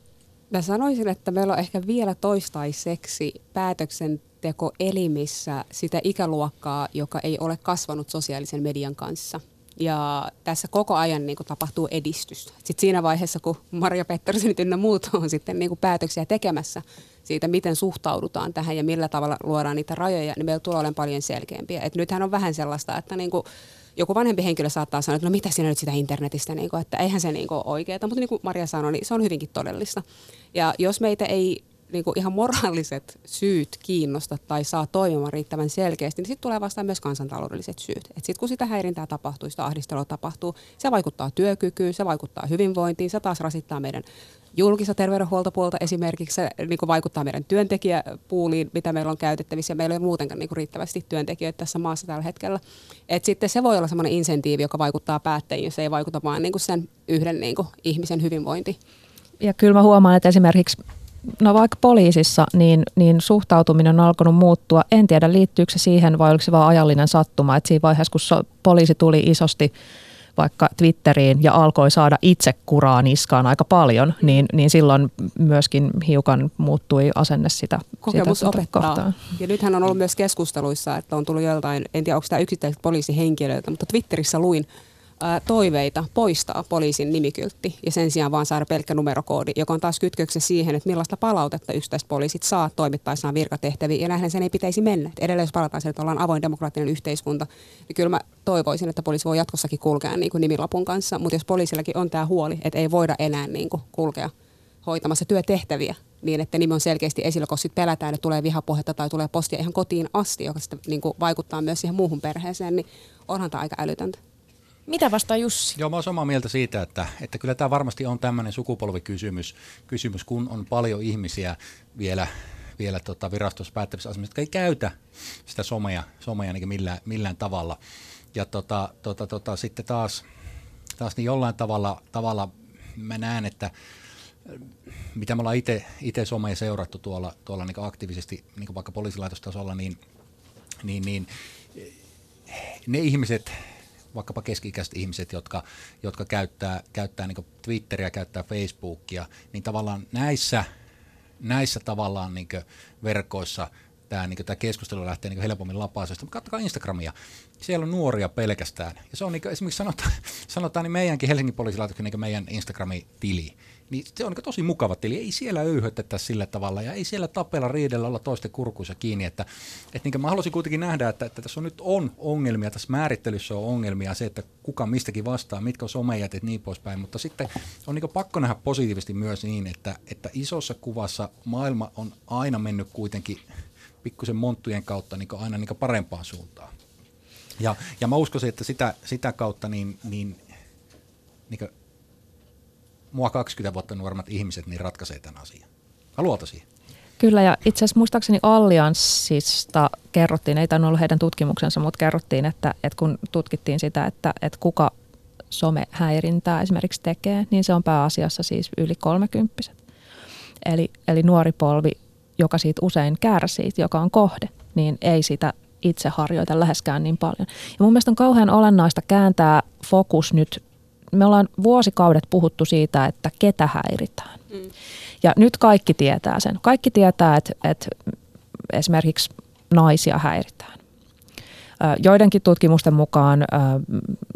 Mä sanoisin, että meillä on ehkä vielä toistaiseksi päätöksentekoelimissä sitä ikäluokkaa, joka ei ole kasvanut sosiaalisen median kanssa – ja tässä koko ajan niin kuin, tapahtuu edistystä. Sitten siinä vaiheessa, kun Maria Pettersen ynnä muut on sitten niin kuin, päätöksiä tekemässä siitä, miten suhtaudutaan tähän ja millä tavalla luodaan niitä rajoja, niin meillä tulee olemaan paljon selkeämpiä. Et nythän on vähän sellaista, että niin kuin, joku vanhempi henkilö saattaa sanoa, että no mitä sinä nyt sitä internetistä, niin kuin, että eihän se niin kuin, oikeaa, mutta niin kuin Maria sanoi, niin se on hyvinkin todellista. Ja jos meitä ei niin kuin ihan moraaliset syyt kiinnosta tai saa toimimaan riittävän selkeästi, niin sitten tulee vastaan myös kansantaloudelliset syyt. Sitten kun sitä häirintää tapahtuu, sitä ahdistelua tapahtuu, se vaikuttaa työkykyyn, se vaikuttaa hyvinvointiin, se taas rasittaa meidän julkista terveydenhuoltopuolta esimerkiksi, se niin kuin vaikuttaa meidän työntekijäpuuliin, mitä meillä on käytettävissä, ja meillä ei ole muutenkaan niin kuin riittävästi työntekijöitä tässä maassa tällä hetkellä. Et sitten se voi olla sellainen insentiivi, joka vaikuttaa päättäjiin, se ei vaikuta vain niin sen yhden niin kuin ihmisen hyvinvointiin. Ja kyllä mä huomaan, että esimerkiksi no vaikka poliisissa, niin, niin suhtautuminen on alkanut muuttua. En tiedä, liittyykö se siihen vai oliko se vain ajallinen sattuma, että siinä vaiheessa, kun so, poliisi tuli isosti vaikka Twitteriin ja alkoi saada itse kuraa niskaan aika paljon, niin, niin silloin myöskin hiukan muuttui asenne sitä, Kokemus sitä opettaa. kohtaan. Ja nythän on ollut myös keskusteluissa, että on tullut joltain, en tiedä onko tämä yksittäiset poliisihenkilöiltä, mutta Twitterissä luin, toiveita poistaa poliisin nimikyltti ja sen sijaan vaan saada pelkkä numerokoodi, joka on taas kytköksessä siihen, että millaista palautetta yksittäiset poliisit saa toimittaessaan virkatehtäviä ja näinhän sen ei pitäisi mennä. Et edelleen jos palataan siihen, että ollaan avoin demokraattinen yhteiskunta, niin kyllä mä toivoisin, että poliisi voi jatkossakin kulkea niin kuin nimilapun kanssa, mutta jos poliisillakin on tämä huoli, että ei voida enää niin kuin kulkea hoitamassa työtehtäviä niin, että nimi on selkeästi esillä, koska sitten pelätään, että tulee vihapuhetta tai tulee postia ihan kotiin asti, joka sitten niin kuin vaikuttaa myös siihen muuhun perheeseen, niin onhan tämä aika älytöntä. Mitä vastaa Jussi? Joo, mä oon samaa mieltä siitä, että, että kyllä tämä varmasti on tämmöinen sukupolvikysymys, kysymys, kun on paljon ihmisiä vielä, vielä tota virastossa päättävissä asemissa, jotka ei käytä sitä somea, somea niin millään, millään tavalla. Ja tota, tota, tota, sitten taas, taas niin jollain tavalla, tavalla mä näen, että mitä me ollaan itse somea seurattu tuolla, tuolla niin aktiivisesti niin vaikka poliisilaitostasolla, niin, niin, niin ne ihmiset, vaikkapa keski-ikäiset ihmiset, jotka, jotka käyttää, käyttää niin Twitteriä, käyttää Facebookia, niin tavallaan näissä, näissä tavallaan niin verkoissa tämä niin keskustelu lähtee niin helpommin lapaisesta. Katsokaa Instagramia. Siellä on nuoria pelkästään. Ja se on niin esimerkiksi sanotaan, sanotaan niin meidänkin Helsingin poliisilaitoksen niin meidän Instagrami-tili niin se on niin tosi mukava tili. Ei siellä öyhötetä sillä tavalla ja ei siellä tapella riidellä olla toisten kurkuissa kiinni. Että, että niin mä haluaisin kuitenkin nähdä, että, että tässä on nyt on ongelmia, tässä määrittelyssä on ongelmia, se, että kuka mistäkin vastaa, mitkä on somejat ja niin poispäin. Mutta sitten on niin pakko nähdä positiivisesti myös niin, että, että isossa kuvassa maailma on aina mennyt kuitenkin pikkusen monttujen kautta niin aina niin parempaan suuntaan. Ja, ja mä uskoisin, että sitä, sitä kautta niin, niin, niin mua 20 vuotta nuoremmat ihmiset niin ratkaisee tämän asian. Mä luotan siihen. Kyllä, ja itse asiassa muistaakseni Allianssista kerrottiin, ei tainnut olla heidän tutkimuksensa, mutta kerrottiin, että, että kun tutkittiin sitä, että, että kuka somehäirintää esimerkiksi tekee, niin se on pääasiassa siis yli kolmekymppiset. Eli, eli nuori polvi, joka siitä usein kärsii, joka on kohde, niin ei sitä itse harjoita läheskään niin paljon. Ja mun mielestä on kauhean olennaista kääntää fokus nyt me ollaan vuosikaudet puhuttu siitä, että ketä häiritään. Mm. Ja nyt kaikki tietää sen. Kaikki tietää, että, että esimerkiksi naisia häiritään. Joidenkin tutkimusten mukaan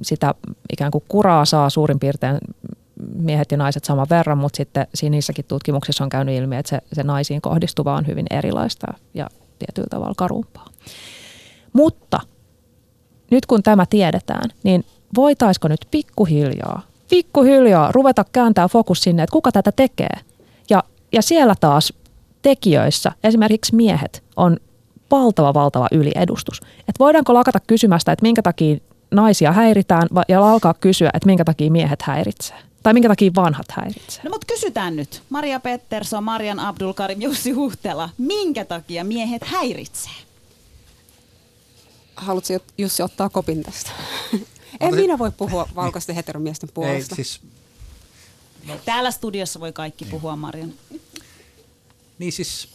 sitä ikään kuin kuraa saa suurin piirtein miehet ja naiset saman verran, mutta sitten niissäkin tutkimuksissa on käynyt ilmi, että se, se naisiin kohdistuva on hyvin erilaista ja tietyllä tavalla karumpaa. Mutta nyt kun tämä tiedetään, niin voitaisiko nyt pikkuhiljaa, pikkuhiljaa ruveta kääntää fokus sinne, että kuka tätä tekee. Ja, ja siellä taas tekijöissä, esimerkiksi miehet, on valtava, valtava yliedustus. Että voidaanko lakata kysymästä, että minkä takia naisia häiritään ja alkaa kysyä, että minkä takia miehet häiritsee. Tai minkä takia vanhat häiritsee. No mutta kysytään nyt. Maria Pettersson, Marian Abdulkarim, Jussi Huhtela. Minkä takia miehet häiritsee? Haluatko Jussi ottaa kopin tästä? En minä voi puhua valkoisten heteromiesten puolesta. Ei, siis, no. Täällä studiossa voi kaikki niin. puhua, Marian. Niin siis,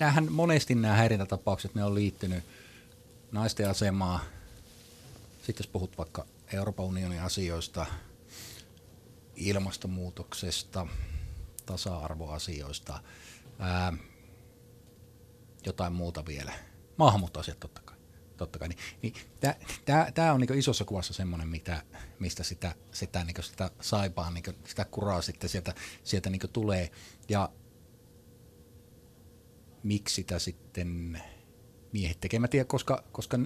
näähän monesti nämä häirintätapaukset, ne on liittynyt naisten asemaa. Sitten jos puhut vaikka Euroopan unionin asioista, ilmastonmuutoksesta, tasa-arvoasioista, ää, jotain muuta vielä. Maahanmuuttoasiat totta kai totta kai. Niin, niin Tämä on niin isossa kuvassa semmoinen, mitä, mistä sitä, sitä, niin sitä saipaa, niin sitä kuraa sitten sieltä, sieltä niin tulee. Ja miksi sitä sitten miehet tekee? Mä tiedän, koska, koska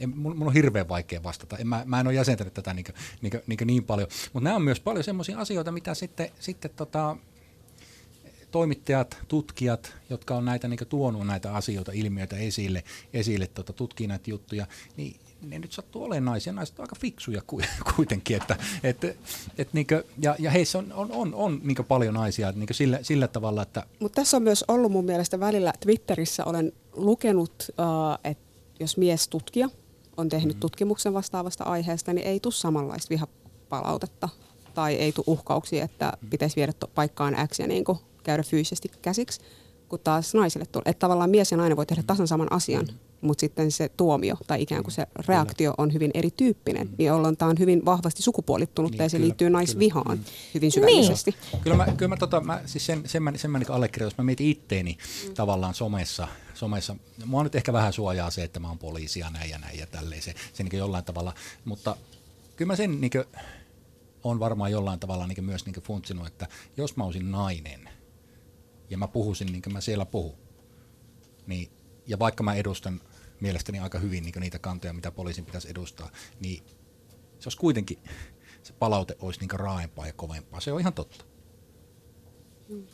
en, mun, mun on hirveän vaikea vastata. En, mä, mä en ole jäsentänyt tätä niin, niin, niin, niin paljon. Mutta nämä on myös paljon semmoisia asioita, mitä sitten, sitten tota, toimittajat, tutkijat, jotka on näitä niin tuonut näitä asioita, ilmiöitä esille, esille tota, tutkii näitä juttuja, niin ne nyt sattuu olemaan naisia. Naiset on aika fiksuja kuitenkin. Että, et, et niin kuin, ja, ja heissä on, on, on, on niin paljon naisia niin sillä, sillä tavalla, että... Mutta tässä on myös ollut mun mielestä välillä Twitterissä olen lukenut, uh, että jos mies tutkija on tehnyt mm-hmm. tutkimuksen vastaavasta aiheesta, niin ei tule samanlaista vihapalautetta tai ei tule uhkauksia, että pitäisi viedä paikkaan X ja niin kuin käydä fyysisesti käsiksi, kun taas naisille tulee. Että tavallaan mies ja nainen voi tehdä tasan saman asian, mm. mutta sitten se tuomio tai ikään kuin se reaktio on hyvin erityyppinen. Mm. Niin jolloin tämä on hyvin vahvasti sukupuolittunut niin, ja se kyllä, liittyy naisvihaan kyllä. hyvin syvällisesti. Niin. Kyllä mä, kyllä mä, tota, mä siis sen, sen, mä, sen mä niin allekirjoitan, jos mä mietin itteeni mm. tavallaan somessa, somessa. Mua nyt ehkä vähän suojaa se, että mä oon poliisi ja näin ja näin ja tälleen se, se niin jollain tavalla, mutta kyllä mä sen niin on varmaan jollain tavalla niin myös niin funtsinut, että jos mä olisin nainen – ja mä puhuisin niin kuin mä siellä puhun, niin, ja vaikka mä edustan mielestäni aika hyvin niin niitä kantoja, mitä poliisin pitäisi edustaa, niin se olisi kuitenkin, se palaute olisi niin raaempaa ja kovempaa. Se on ihan totta. Mm.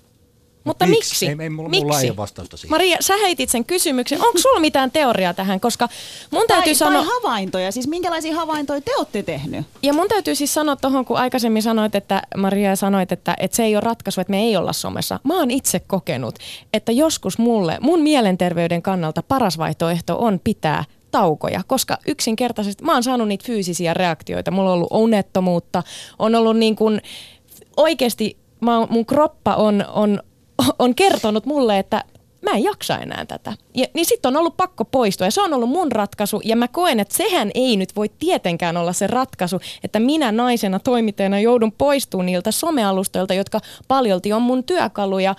Mutta miksi? miksi? Ei, ei mulla, miksi? mulla ei ole vastausta siihen. Maria, sä heitit sen kysymyksen. Onko sulla mitään teoriaa tähän? Koska mun tai, täytyy sanoa... Tai havaintoja. Siis minkälaisia havaintoja te olette tehnyt? Ja mun täytyy siis sanoa tuohon, kun aikaisemmin sanoit, että Maria sanoit, että, että se ei ole ratkaisu, että me ei olla somessa. Mä oon itse kokenut, että joskus mulle, mun mielenterveyden kannalta paras vaihtoehto on pitää taukoja, koska yksinkertaisesti mä oon saanut niitä fyysisiä reaktioita. Mulla on ollut unettomuutta, on ollut niin kuin oikeasti mä, mun kroppa on, on on kertonut mulle, että mä en jaksa enää tätä. Ja, niin sitten on ollut pakko poistua. Ja se on ollut mun ratkaisu. Ja mä koen, että sehän ei nyt voi tietenkään olla se ratkaisu, että minä naisena toimittajana joudun poistumaan niiltä somealustoilta, jotka paljolti on mun työkaluja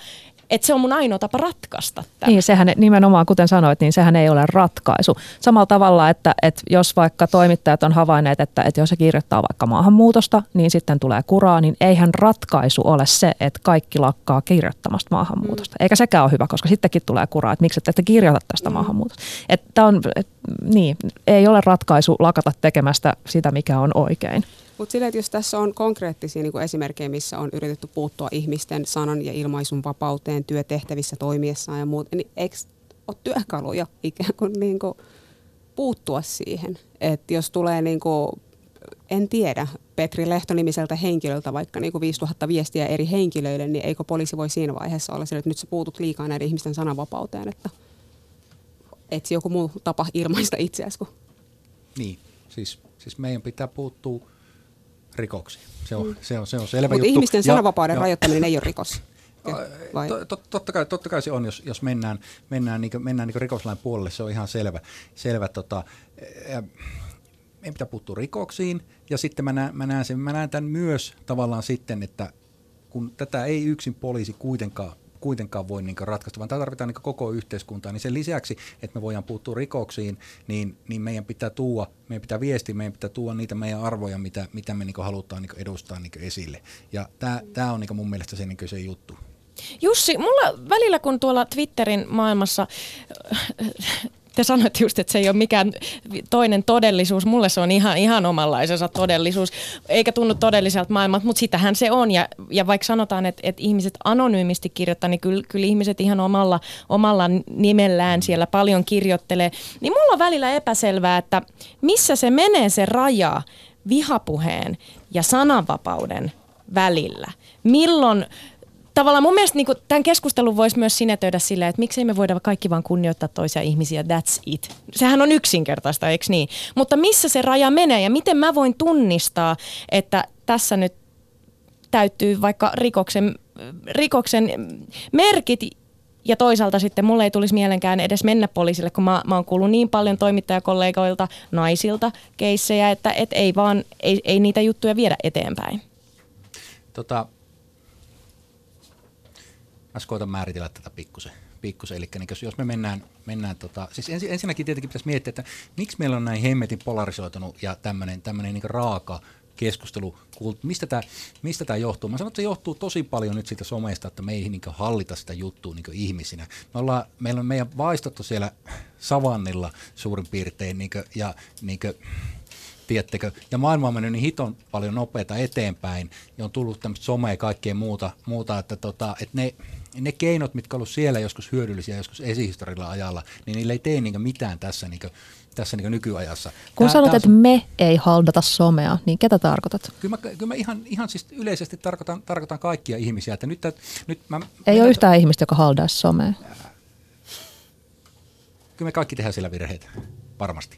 että se on mun ainoa tapa ratkaista tämä. Niin, sehän nimenomaan, kuten sanoit, niin sehän ei ole ratkaisu. Samalla tavalla, että, että jos vaikka toimittajat on havainneet, että, että jos se kirjoittaa vaikka maahanmuutosta, niin sitten tulee kuraa, niin eihän ratkaisu ole se, että kaikki lakkaa kirjoittamasta maahanmuutosta. Eikä sekään ole hyvä, koska sittenkin tulee kuraa, että miksi ette kirjoita tästä mm. maahanmuutosta. Että on, et, niin, ei ole ratkaisu lakata tekemästä sitä, mikä on oikein. Mutta sillä, että jos tässä on konkreettisia niin esimerkkejä, missä on yritetty puuttua ihmisten sanan ja ilmaisun vapauteen työtehtävissä toimiessaan ja muut, niin eikö ole työkaluja ikään kuin, niin kuin puuttua siihen? Että jos tulee, niin kuin, en tiedä, Petri Lehto-nimiseltä henkilöltä vaikka niin kuin 5000 viestiä eri henkilöille, niin eikö poliisi voi siinä vaiheessa olla sillä, että nyt sä puutut liikaa näiden ihmisten sananvapauteen, että etsi joku muu tapa ilmaista itseäsi niin, siis, siis meidän pitää puuttua rikoksiin. Se on, mm. se on, se on selvä Mutta ihmisten sananvapauden ja, rajoittaminen ei ole rikos. Vai? totta, kai, totta kai se on, jos, jos mennään, mennään, niin kuin, mennään niin rikoslain puolelle, se on ihan selvä. selvä tota, meidän pitää puuttua rikoksiin, ja sitten mä näen, mä, näen sen, mä näen tämän myös tavallaan sitten, että kun tätä ei yksin poliisi kuitenkaan kuitenkaan voi niin ratkaista, vaan tämä tarvitaan niin koko yhteiskuntaa. Niin sen lisäksi, että me voidaan puuttua rikoksiin, niin, niin meidän pitää tuua, meidän pitää viestiä, meidän pitää tuoda niitä meidän arvoja, mitä, mitä me niin halutaan niin edustaa niin esille. Ja tämä, tämä on niin mun mielestä se, niin se juttu. Jussi, mulla välillä kun tuolla Twitterin maailmassa te sanoitte just, että se ei ole mikään toinen todellisuus. Mulle se on ihan, ihan omanlaisensa todellisuus, eikä tunnu todelliselta maailmalta, mutta sitähän se on. Ja, ja vaikka sanotaan, että, että ihmiset anonyymisti kirjoittaa, niin kyllä, kyllä ihmiset ihan omalla, omalla nimellään siellä paljon kirjoittelee. Niin mulla on välillä epäselvää, että missä se menee se raja vihapuheen ja sananvapauden välillä. Milloin tavallaan mun mielestä niin kuin, tämän keskustelun voisi myös sinetöidä silleen, että miksei me voida kaikki vaan kunnioittaa toisia ihmisiä, that's it. Sehän on yksinkertaista, eikö niin? Mutta missä se raja menee ja miten mä voin tunnistaa, että tässä nyt täyttyy vaikka rikoksen, rikoksen merkit ja toisaalta sitten mulle ei tulisi mielenkään edes mennä poliisille, kun mä, mä oon kuullut niin paljon toimittajakollegoilta, naisilta keissejä, että et ei vaan, ei, ei niitä juttuja viedä eteenpäin. Tota, mä koitan määritellä tätä pikkusen. pikkusen. Eli niin jos me mennään, mennään tota, siis ens, ensinnäkin tietenkin pitäisi miettiä, että miksi meillä on näin hemmetin polarisoitunut ja tämmöinen tämmöinen niin raaka keskustelu, mistä tämä mistä tämä johtuu? Mä sanon, että se johtuu tosi paljon nyt siitä somesta, että me ei niin hallita sitä juttua niin ihmisinä. Me ollaan, meillä on meidän vaistottu siellä savannilla suurin piirtein niin kuin, ja niin kuin, tiedättekö, ja maailma on mennyt niin hiton paljon nopeita eteenpäin, ja on tullut tämmöistä somea ja kaikkea muuta, muuta että, tota, että ne, ne keinot, mitkä ovat siellä joskus hyödyllisiä, joskus esihistorilla ajalla, niin niillä ei tee niin mitään tässä, niin kuin, tässä niin nykyajassa. Kun tää, sanot, tää että on... me ei haldata somea, niin ketä tarkoitat? Kyllä mä, kyllä mä ihan, ihan siis yleisesti tarkoitan, tarkoitan kaikkia ihmisiä. Että nyt, nyt mä, ei ole yhtään ihmistä, joka haldaa somea. Kyllä me kaikki tehdään siellä virheitä, varmasti.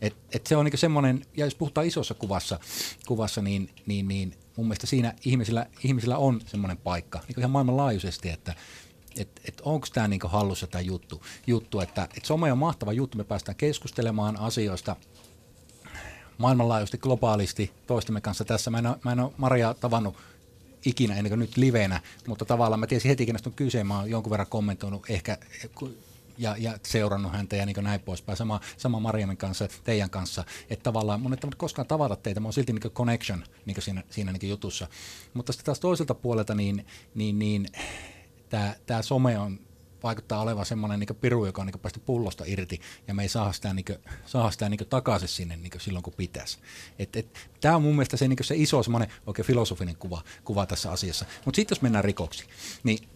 Et, et se on niinku semmoinen, ja jos puhutaan isossa kuvassa, kuvassa niin, niin, niin mun mielestä siinä ihmisillä, ihmisillä on semmoinen paikka, niin ihan maailmanlaajuisesti, että et, et onko tämä niinku hallussa tämä juttu, juttu että et some on mahtava juttu, me päästään keskustelemaan asioista maailmanlaajuisesti, globaalisti toistemme kanssa tässä. Mä en mä en ole Maria tavannut ikinä ennen kuin nyt livenä, mutta tavallaan mä tiesin heti, kenestä on kyse, mä oon jonkun verran kommentoinut ehkä ja, ja seurannut häntä ja niin näin poispäin. Sama, sama Mariamin kanssa, teidän kanssa. Että tavallaan mun ei koskaan tavata teitä, mä oon silti niin connection niin siinä, siinä niin jutussa. Mutta sitten taas toiselta puolelta, niin, niin, niin tämä some on vaikuttaa olevan semmoinen niin piru, joka on niin päästä pullosta irti, ja me ei saa sitä, niin kuin, saa sitä niin takaisin sinne niin silloin, kun pitäisi. Tämä on mun mielestä se, niin se iso semmoinen oikein filosofinen kuva, kuva tässä asiassa. Mutta sitten jos mennään rikoksi, niin,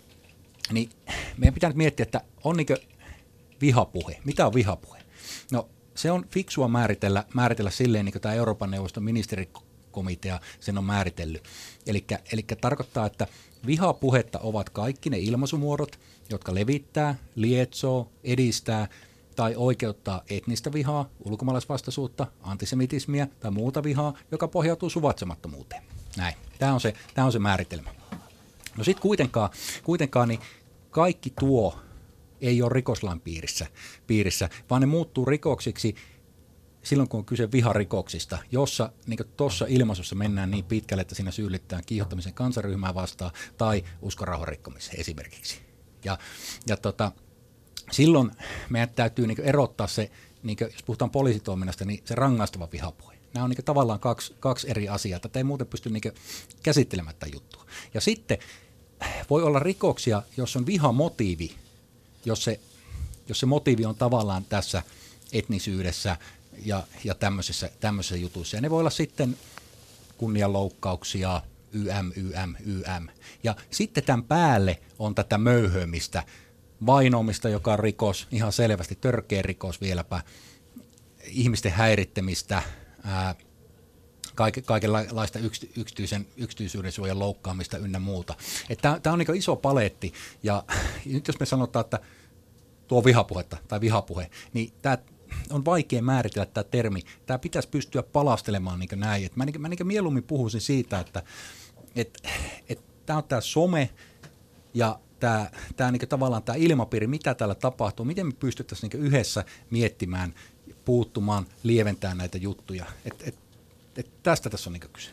niin meidän pitää nyt miettiä, että on niin vihapuhe. Mitä on vihapuhe? No se on fiksua määritellä, määritellä silleen, niin kuin tämä Euroopan neuvoston ministerikomitea sen on määritellyt. Eli tarkoittaa, että vihapuhetta ovat kaikki ne ilmaisumuodot, jotka levittää, lietsoo, edistää tai oikeuttaa etnistä vihaa, ulkomaalaisvastaisuutta, antisemitismiä tai muuta vihaa, joka pohjautuu suvatsemattomuuteen. Näin. Tämä on se, tämä on se määritelmä. No sitten kuitenkaan, kuitenkaan niin kaikki tuo ei ole rikoslain piirissä, piirissä, vaan ne muuttuu rikoksiksi silloin kun on kyse viharikoksista, jossa niin tuossa ilmaisussa mennään niin pitkälle, että siinä syyllitetään kiihottamisen kansaryhmää vastaan tai uskonrauhan rikkomiseen esimerkiksi. Ja, ja tota, silloin meidän täytyy niin erottaa se, niin kuin, jos puhutaan poliisitoiminnasta, niin se rangaistava vihapuhe. Nämä on niin tavallaan kaksi, kaksi eri asiaa, että ei muuten pysty niin käsittelemättä juttua. Ja sitten voi olla rikoksia, jos on vihamotiivi, jos se, jos se motiivi on tavallaan tässä etnisyydessä ja, ja tämmöisissä, tämmöisissä jutuissa. Ja ne voi olla sitten kunnianloukkauksia, YM, YM, YM. Ja sitten tämän päälle on tätä möyhömistä, vainoamista, joka on rikos, ihan selvästi törkeä rikos vieläpä, ihmisten häirittämistä, ää, kaikenlaista yksityisen, yksityisyyden suojan loukkaamista ynnä muuta. Tämä on niin iso paletti, ja nyt jos me sanotaan, että tuo vihapuhetta tai vihapuhe, niin tämä on vaikea määritellä tämä termi. Tämä pitäisi pystyä palastelemaan niin näin. Et mä, niin, mä niin mieluummin puhuisin siitä, että et, et tämä on tämä some ja tämä, tämä niin tavallaan tämä ilmapiiri, mitä täällä tapahtuu, miten me pystyttäisiin niin yhdessä miettimään, puuttumaan, lieventämään näitä juttuja. Et, et, et tästä tässä on niin kyse.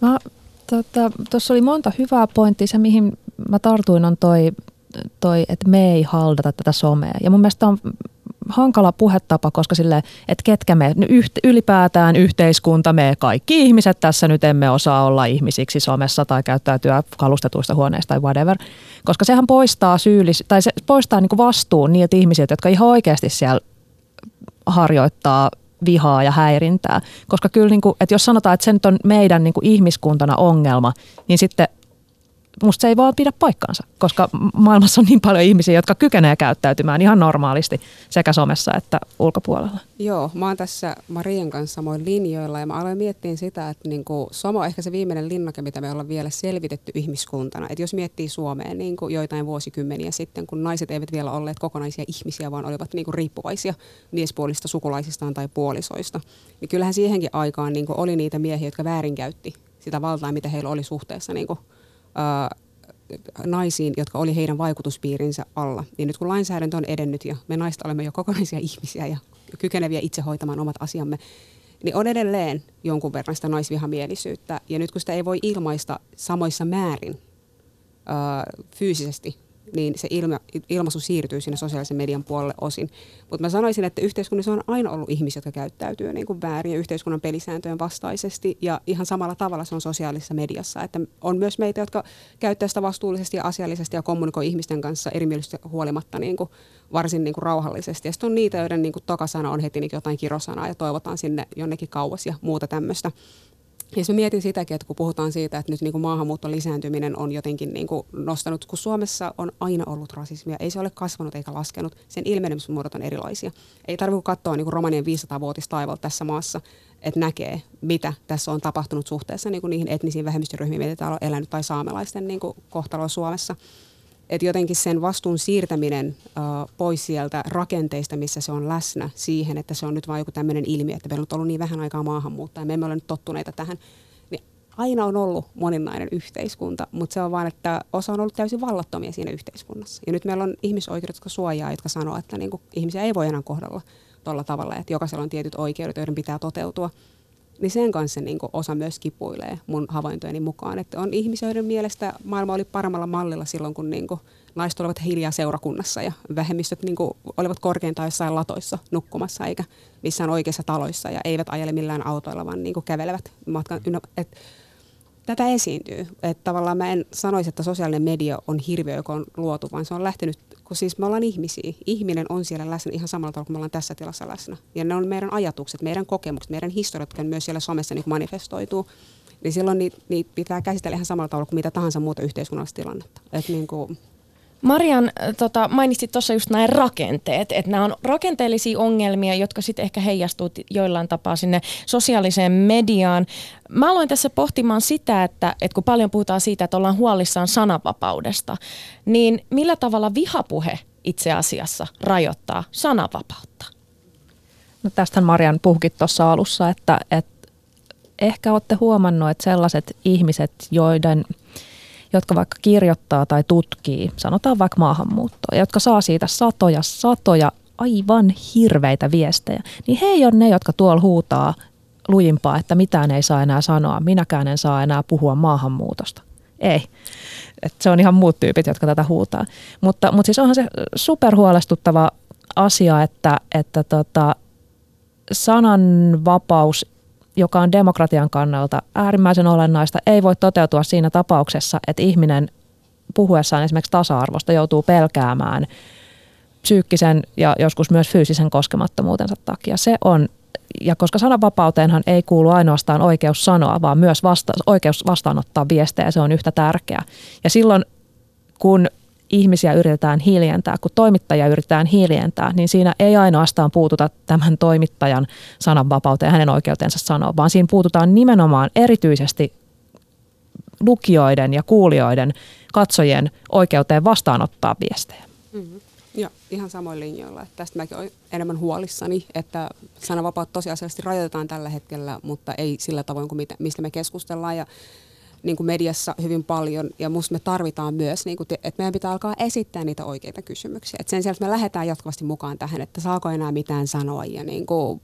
Mä, tota, tuossa oli monta hyvää pointtia. Se, mihin mä tartuin, on toi, toi että me ei haldata tätä somea. Ja mun mielestä on hankala puhetapa, koska sille, että ketkä me ylipäätään yhteiskunta, me kaikki ihmiset tässä nyt emme osaa olla ihmisiksi somessa tai käyttäytyä kalustetuista huoneista tai whatever, koska sehän poistaa syyllis, tai se poistaa niin vastuun niiltä ihmisiltä, jotka ihan oikeasti siellä harjoittaa vihaa ja häirintää. Koska kyllä, niin kuin, että jos sanotaan, että se nyt on meidän niin kuin ihmiskuntana ongelma, niin sitten musta se ei vaan pidä paikkaansa, koska maailmassa on niin paljon ihmisiä, jotka kykenevät käyttäytymään ihan normaalisti sekä somessa että ulkopuolella. Joo, mä oon tässä Marien kanssa samoin linjoilla ja mä aloin miettiä sitä, että niinku, Somo on ehkä se viimeinen linnake, mitä me ollaan vielä selvitetty ihmiskuntana. Et jos miettii Suomeen niin kuin joitain vuosikymmeniä sitten, kun naiset eivät vielä olleet kokonaisia ihmisiä, vaan olivat niinku riippuvaisia miespuolista sukulaisistaan tai puolisoista, niin kyllähän siihenkin aikaan niinku oli niitä miehiä, jotka väärinkäytti sitä valtaa, mitä heillä oli suhteessa niinku naisiin, jotka oli heidän vaikutuspiirinsä alla. Niin nyt kun lainsäädäntö on edennyt ja me naiset olemme jo kokonaisia ihmisiä ja kykeneviä itse hoitamaan omat asiamme, niin on edelleen jonkun verran sitä naisvihamielisyyttä. Ja nyt kun sitä ei voi ilmaista samoissa määrin ää, fyysisesti niin se ilma, ilmaisu siirtyy sinne sosiaalisen median puolelle osin. Mutta mä sanoisin, että yhteiskunnassa on aina ollut ihmisiä, jotka käyttäytyy niin kuin väärin ja yhteiskunnan pelisääntöjen vastaisesti. Ja ihan samalla tavalla se on sosiaalisessa mediassa. Että on myös meitä, jotka käyttää sitä vastuullisesti ja asiallisesti ja kommunikoi ihmisten kanssa erimielisyydestä huolimatta niin kuin varsin niin kuin rauhallisesti. Ja sitten on niitä, joiden niin kuin tokasana on heti niin jotain kirosanaa ja toivotaan sinne jonnekin kauas ja muuta tämmöistä. Ja jos mä mietin sitäkin, että kun puhutaan siitä, että nyt niin kuin maahanmuuton lisääntyminen on jotenkin niin kuin nostanut, kun Suomessa on aina ollut rasismia, ei se ole kasvanut eikä laskenut, sen ilmenemismuodot on erilaisia. Ei tarvitse katsoa niin kuin romanien 500-vuotista taivalta tässä maassa, että näkee, mitä tässä on tapahtunut suhteessa niin kuin niihin etnisiin vähemmistöryhmiin, mitä täällä on elänyt, tai saamelaisten niin kuin kohtalo Suomessa että jotenkin sen vastuun siirtäminen uh, pois sieltä rakenteista, missä se on läsnä siihen, että se on nyt vain joku tämmöinen ilmiö, että meillä on ollut niin vähän aikaa maahanmuuttaa ja me emme ole nyt tottuneita tähän, niin aina on ollut moninainen yhteiskunta, mutta se on vain, että osa on ollut täysin vallattomia siinä yhteiskunnassa. Ja nyt meillä on ihmisoikeudet, jotka suojaa, jotka sanoo, että niin kuin, ihmisiä ei voi enää kohdella tuolla tavalla, että jokaisella on tietyt oikeudet, joiden pitää toteutua niin sen kanssa niin osa myös kipuilee mun havaintojeni mukaan. Että on ihmisiä, joiden mielestä maailma oli paremmalla mallilla silloin, kun niin kuin naiset olivat hiljaa seurakunnassa ja vähemmistöt niin kuin olivat korkeintaan jossain latoissa nukkumassa eikä missään oikeissa taloissa ja eivät ajele millään autoilla, vaan niin kuin kävelevät matkan. Et, tätä esiintyy. Että tavallaan mä en sanoisi, että sosiaalinen media on hirviö, joka on luotu, vaan se on lähtenyt kun siis me ollaan ihmisiä. Ihminen on siellä läsnä ihan samalla tavalla kuin me ollaan tässä tilassa läsnä. Ja ne on meidän ajatukset, meidän kokemukset, meidän historiat, jotka myös siellä somessa niin manifestoituu. Niin silloin niitä, niitä pitää käsitellä ihan samalla tavalla kuin mitä tahansa muuta yhteiskunnallista tilannetta. Et niin kuin, Marian, äh, tota, mainitsit tuossa just näin rakenteet, että nämä on rakenteellisia ongelmia, jotka sitten ehkä heijastuu joillain tapaa sinne sosiaaliseen mediaan. Mä aloin tässä pohtimaan sitä, että, että kun paljon puhutaan siitä, että ollaan huolissaan sananvapaudesta, niin millä tavalla vihapuhe itse asiassa rajoittaa sananvapautta? No tästähän Marian puhukin tuossa alussa, että, että ehkä olette huomannut, että sellaiset ihmiset, joiden – jotka vaikka kirjoittaa tai tutkii, sanotaan vaikka maahanmuuttoa, ja jotka saa siitä satoja, satoja aivan hirveitä viestejä, niin he ei ole ne, jotka tuolla huutaa lujimpaa, että mitään ei saa enää sanoa, minäkään en saa enää puhua maahanmuutosta. Ei. Et se on ihan muut tyypit, jotka tätä huutaa. Mutta, mutta siis onhan se superhuolestuttava asia, että, että tota, sananvapaus, joka on demokratian kannalta äärimmäisen olennaista, ei voi toteutua siinä tapauksessa, että ihminen puhuessaan esimerkiksi tasa-arvosta joutuu pelkäämään psyykkisen ja joskus myös fyysisen koskemattomuutensa takia. Se on ja koska sananvapauteenhan ei kuulu ainoastaan oikeus sanoa, vaan myös vasta, oikeus vastaanottaa viestejä, se on yhtä tärkeää. Ja silloin, kun ihmisiä yritetään hiljentää, kun toimittajia yritetään hiljentää, niin siinä ei ainoastaan puututa tämän toimittajan sananvapauteen hänen oikeutensa sanoa, vaan siinä puututaan nimenomaan erityisesti lukijoiden ja kuulijoiden, katsojien oikeuteen vastaanottaa viestejä. Mm-hmm. Joo, ihan samoin linjoilla. Että tästä mäkin olen enemmän huolissani, että sananvapautta tosiasiallisesti rajoitetaan tällä hetkellä, mutta ei sillä tavoin kuin mistä me keskustellaan. Ja niin kuin mediassa hyvin paljon ja musta me tarvitaan myös, niin kuin, että meidän pitää alkaa esittää niitä oikeita kysymyksiä. Et sen sijaan, että me lähdetään jatkuvasti mukaan tähän, että saako enää mitään sanoa ja niin kuin,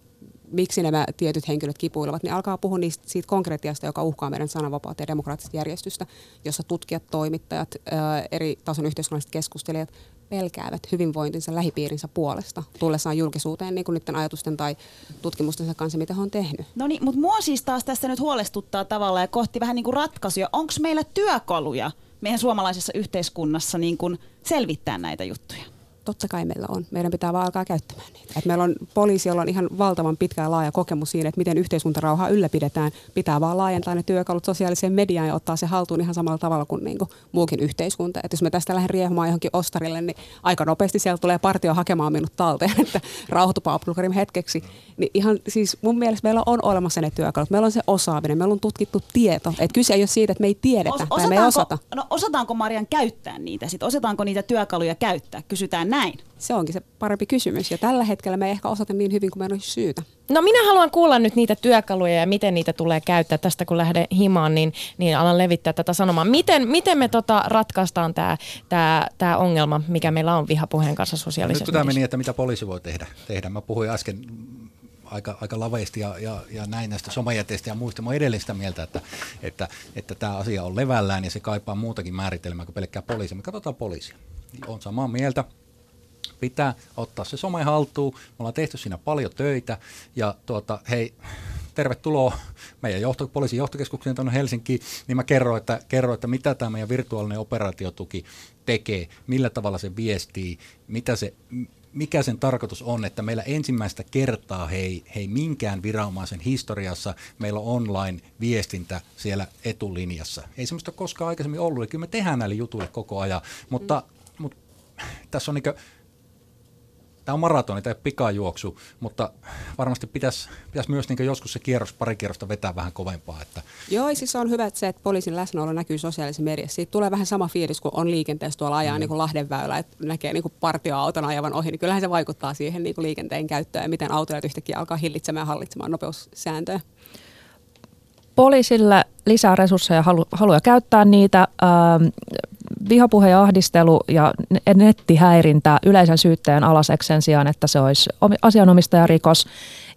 miksi nämä tietyt henkilöt kipuilevat, niin alkaa puhua niistä, siitä konkretiasta, joka uhkaa meidän sananvapautta ja demokraattista järjestystä, jossa tutkijat, toimittajat, ää, eri tason yhteiskunnalliset keskustelijat pelkäävät hyvinvointinsa lähipiirinsä puolesta tullessaan julkisuuteen niin kuin niiden ajatusten tai tutkimustensa kanssa, mitä he on tehnyt. No niin, mutta mua siis taas tässä nyt huolestuttaa tavallaan ja kohti vähän niin kuin ratkaisuja. Onko meillä työkaluja meidän suomalaisessa yhteiskunnassa niin kuin selvittää näitä juttuja? Totta kai meillä on. Meidän pitää vaan alkaa käyttämään niitä. Et meillä on poliisi, jolla on ihan valtavan pitkä ja laaja kokemus siinä, että miten yhteiskuntarauhaa ylläpidetään. Pitää vaan laajentaa ne työkalut sosiaaliseen mediaan ja ottaa se haltuun ihan samalla tavalla kuin, niin kuin muukin yhteiskunta. Et jos me tästä lähden riehumaan johonkin ostarille, niin aika nopeasti sieltä tulee partio hakemaan minut talteen, että rauhoitupa Abdulkarim hetkeksi. Niin ihan siis mun mielestä meillä on olemassa ne työkalut. Meillä on se osaaminen, meillä on tutkittu tieto. Et kyse ei ole siitä, että me ei tiedetä Os- tai me ei osata. No osataanko Marian käyttää niitä sitten? Osataanko niitä työkaluja käyttää? Kysytään näin? Se onkin se parempi kysymys ja tällä hetkellä me ei ehkä osata niin hyvin kuin meidän olisi syytä. No minä haluan kuulla nyt niitä työkaluja ja miten niitä tulee käyttää. Tästä kun lähden himaan, niin, niin alan levittää tätä sanomaa. Miten, miten me tota ratkaistaan tämä tää, tää ongelma, mikä meillä on vihapuheen kanssa sosiaalisessa Nyt tämä meni, että mitä poliisi voi tehdä. tehdä. Mä puhuin äsken aika, aika laveasti ja, ja, ja näin näistä somajäteistä ja muista. Mä olen edelleen sitä mieltä, että, että, että tämä asia on levällään ja se kaipaa muutakin määritelmää kuin pelkkää poliisia. Me katsotaan poliisia. On samaa mieltä pitää ottaa se some haltuun. Me ollaan tehty siinä paljon töitä ja tuota, hei, tervetuloa meidän johto, poliisin johtokeskukseen tuonne Helsinkiin, niin mä kerroin, että, kerroin, että mitä tämä meidän virtuaalinen operaatiotuki tekee, millä tavalla se viestii, mitä se, mikä sen tarkoitus on, että meillä ensimmäistä kertaa hei, hei minkään viranomaisen historiassa meillä on online-viestintä siellä etulinjassa. Ei semmoista koskaan aikaisemmin ollut, eli kyllä me tehdään näille jutuille koko ajan, mutta, mm. mutta tässä on niin tämä on maratoni tai pikajuoksu, mutta varmasti pitäisi, pitäisi myös niin joskus se kierros, pari kierrosta vetää vähän kovempaa. Että. Joo, siis on hyvä, että se, että poliisin läsnäolo näkyy sosiaalisessa mediassa. Siitä tulee vähän sama fiilis, kun on liikenteessä tuolla ajaa mm. niin kuin Lahdenväylä, että näkee niin kuin partioauton ajavan ohi, niin kyllähän se vaikuttaa siihen niin kuin liikenteen käyttöön ja miten autoilijat yhtäkkiä alkaa hillitsemään ja hallitsemaan nopeussääntöjä poliisille lisää resursseja halu, haluja käyttää niitä. Ähm, vihapuhe ja ahdistelu ja nettihäirintä yleisen syytteen alaseksi sen sijaan, että se olisi asianomistajarikos.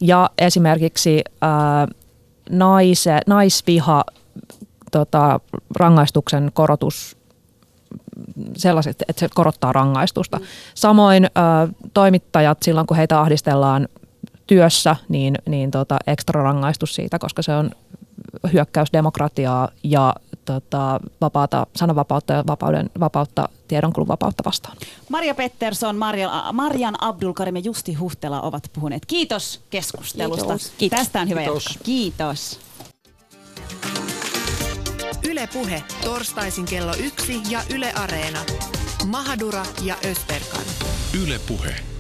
Ja esimerkiksi ää, naise, naisviha tota, rangaistuksen korotus sellaiset, että se korottaa rangaistusta. Samoin ä, toimittajat silloin, kun heitä ahdistellaan työssä, niin, niin tota, ekstra rangaistus siitä, koska se on hyökkäys demokratiaa ja tota, vapaata, sananvapautta ja vapauden, vapautta, tiedonkulun vapautta vastaan. Maria Pettersson, Marja, Marjan Abdulkarim ja Justi Huhtela ovat puhuneet. Kiitos keskustelusta. Kiitos. Kiitos. Tästä on hyvä Kiitos. Kiitos. Yle Puhe, torstaisin kello yksi ja Yle Areena. Mahadura ja Ösberkan. Yle Puhe.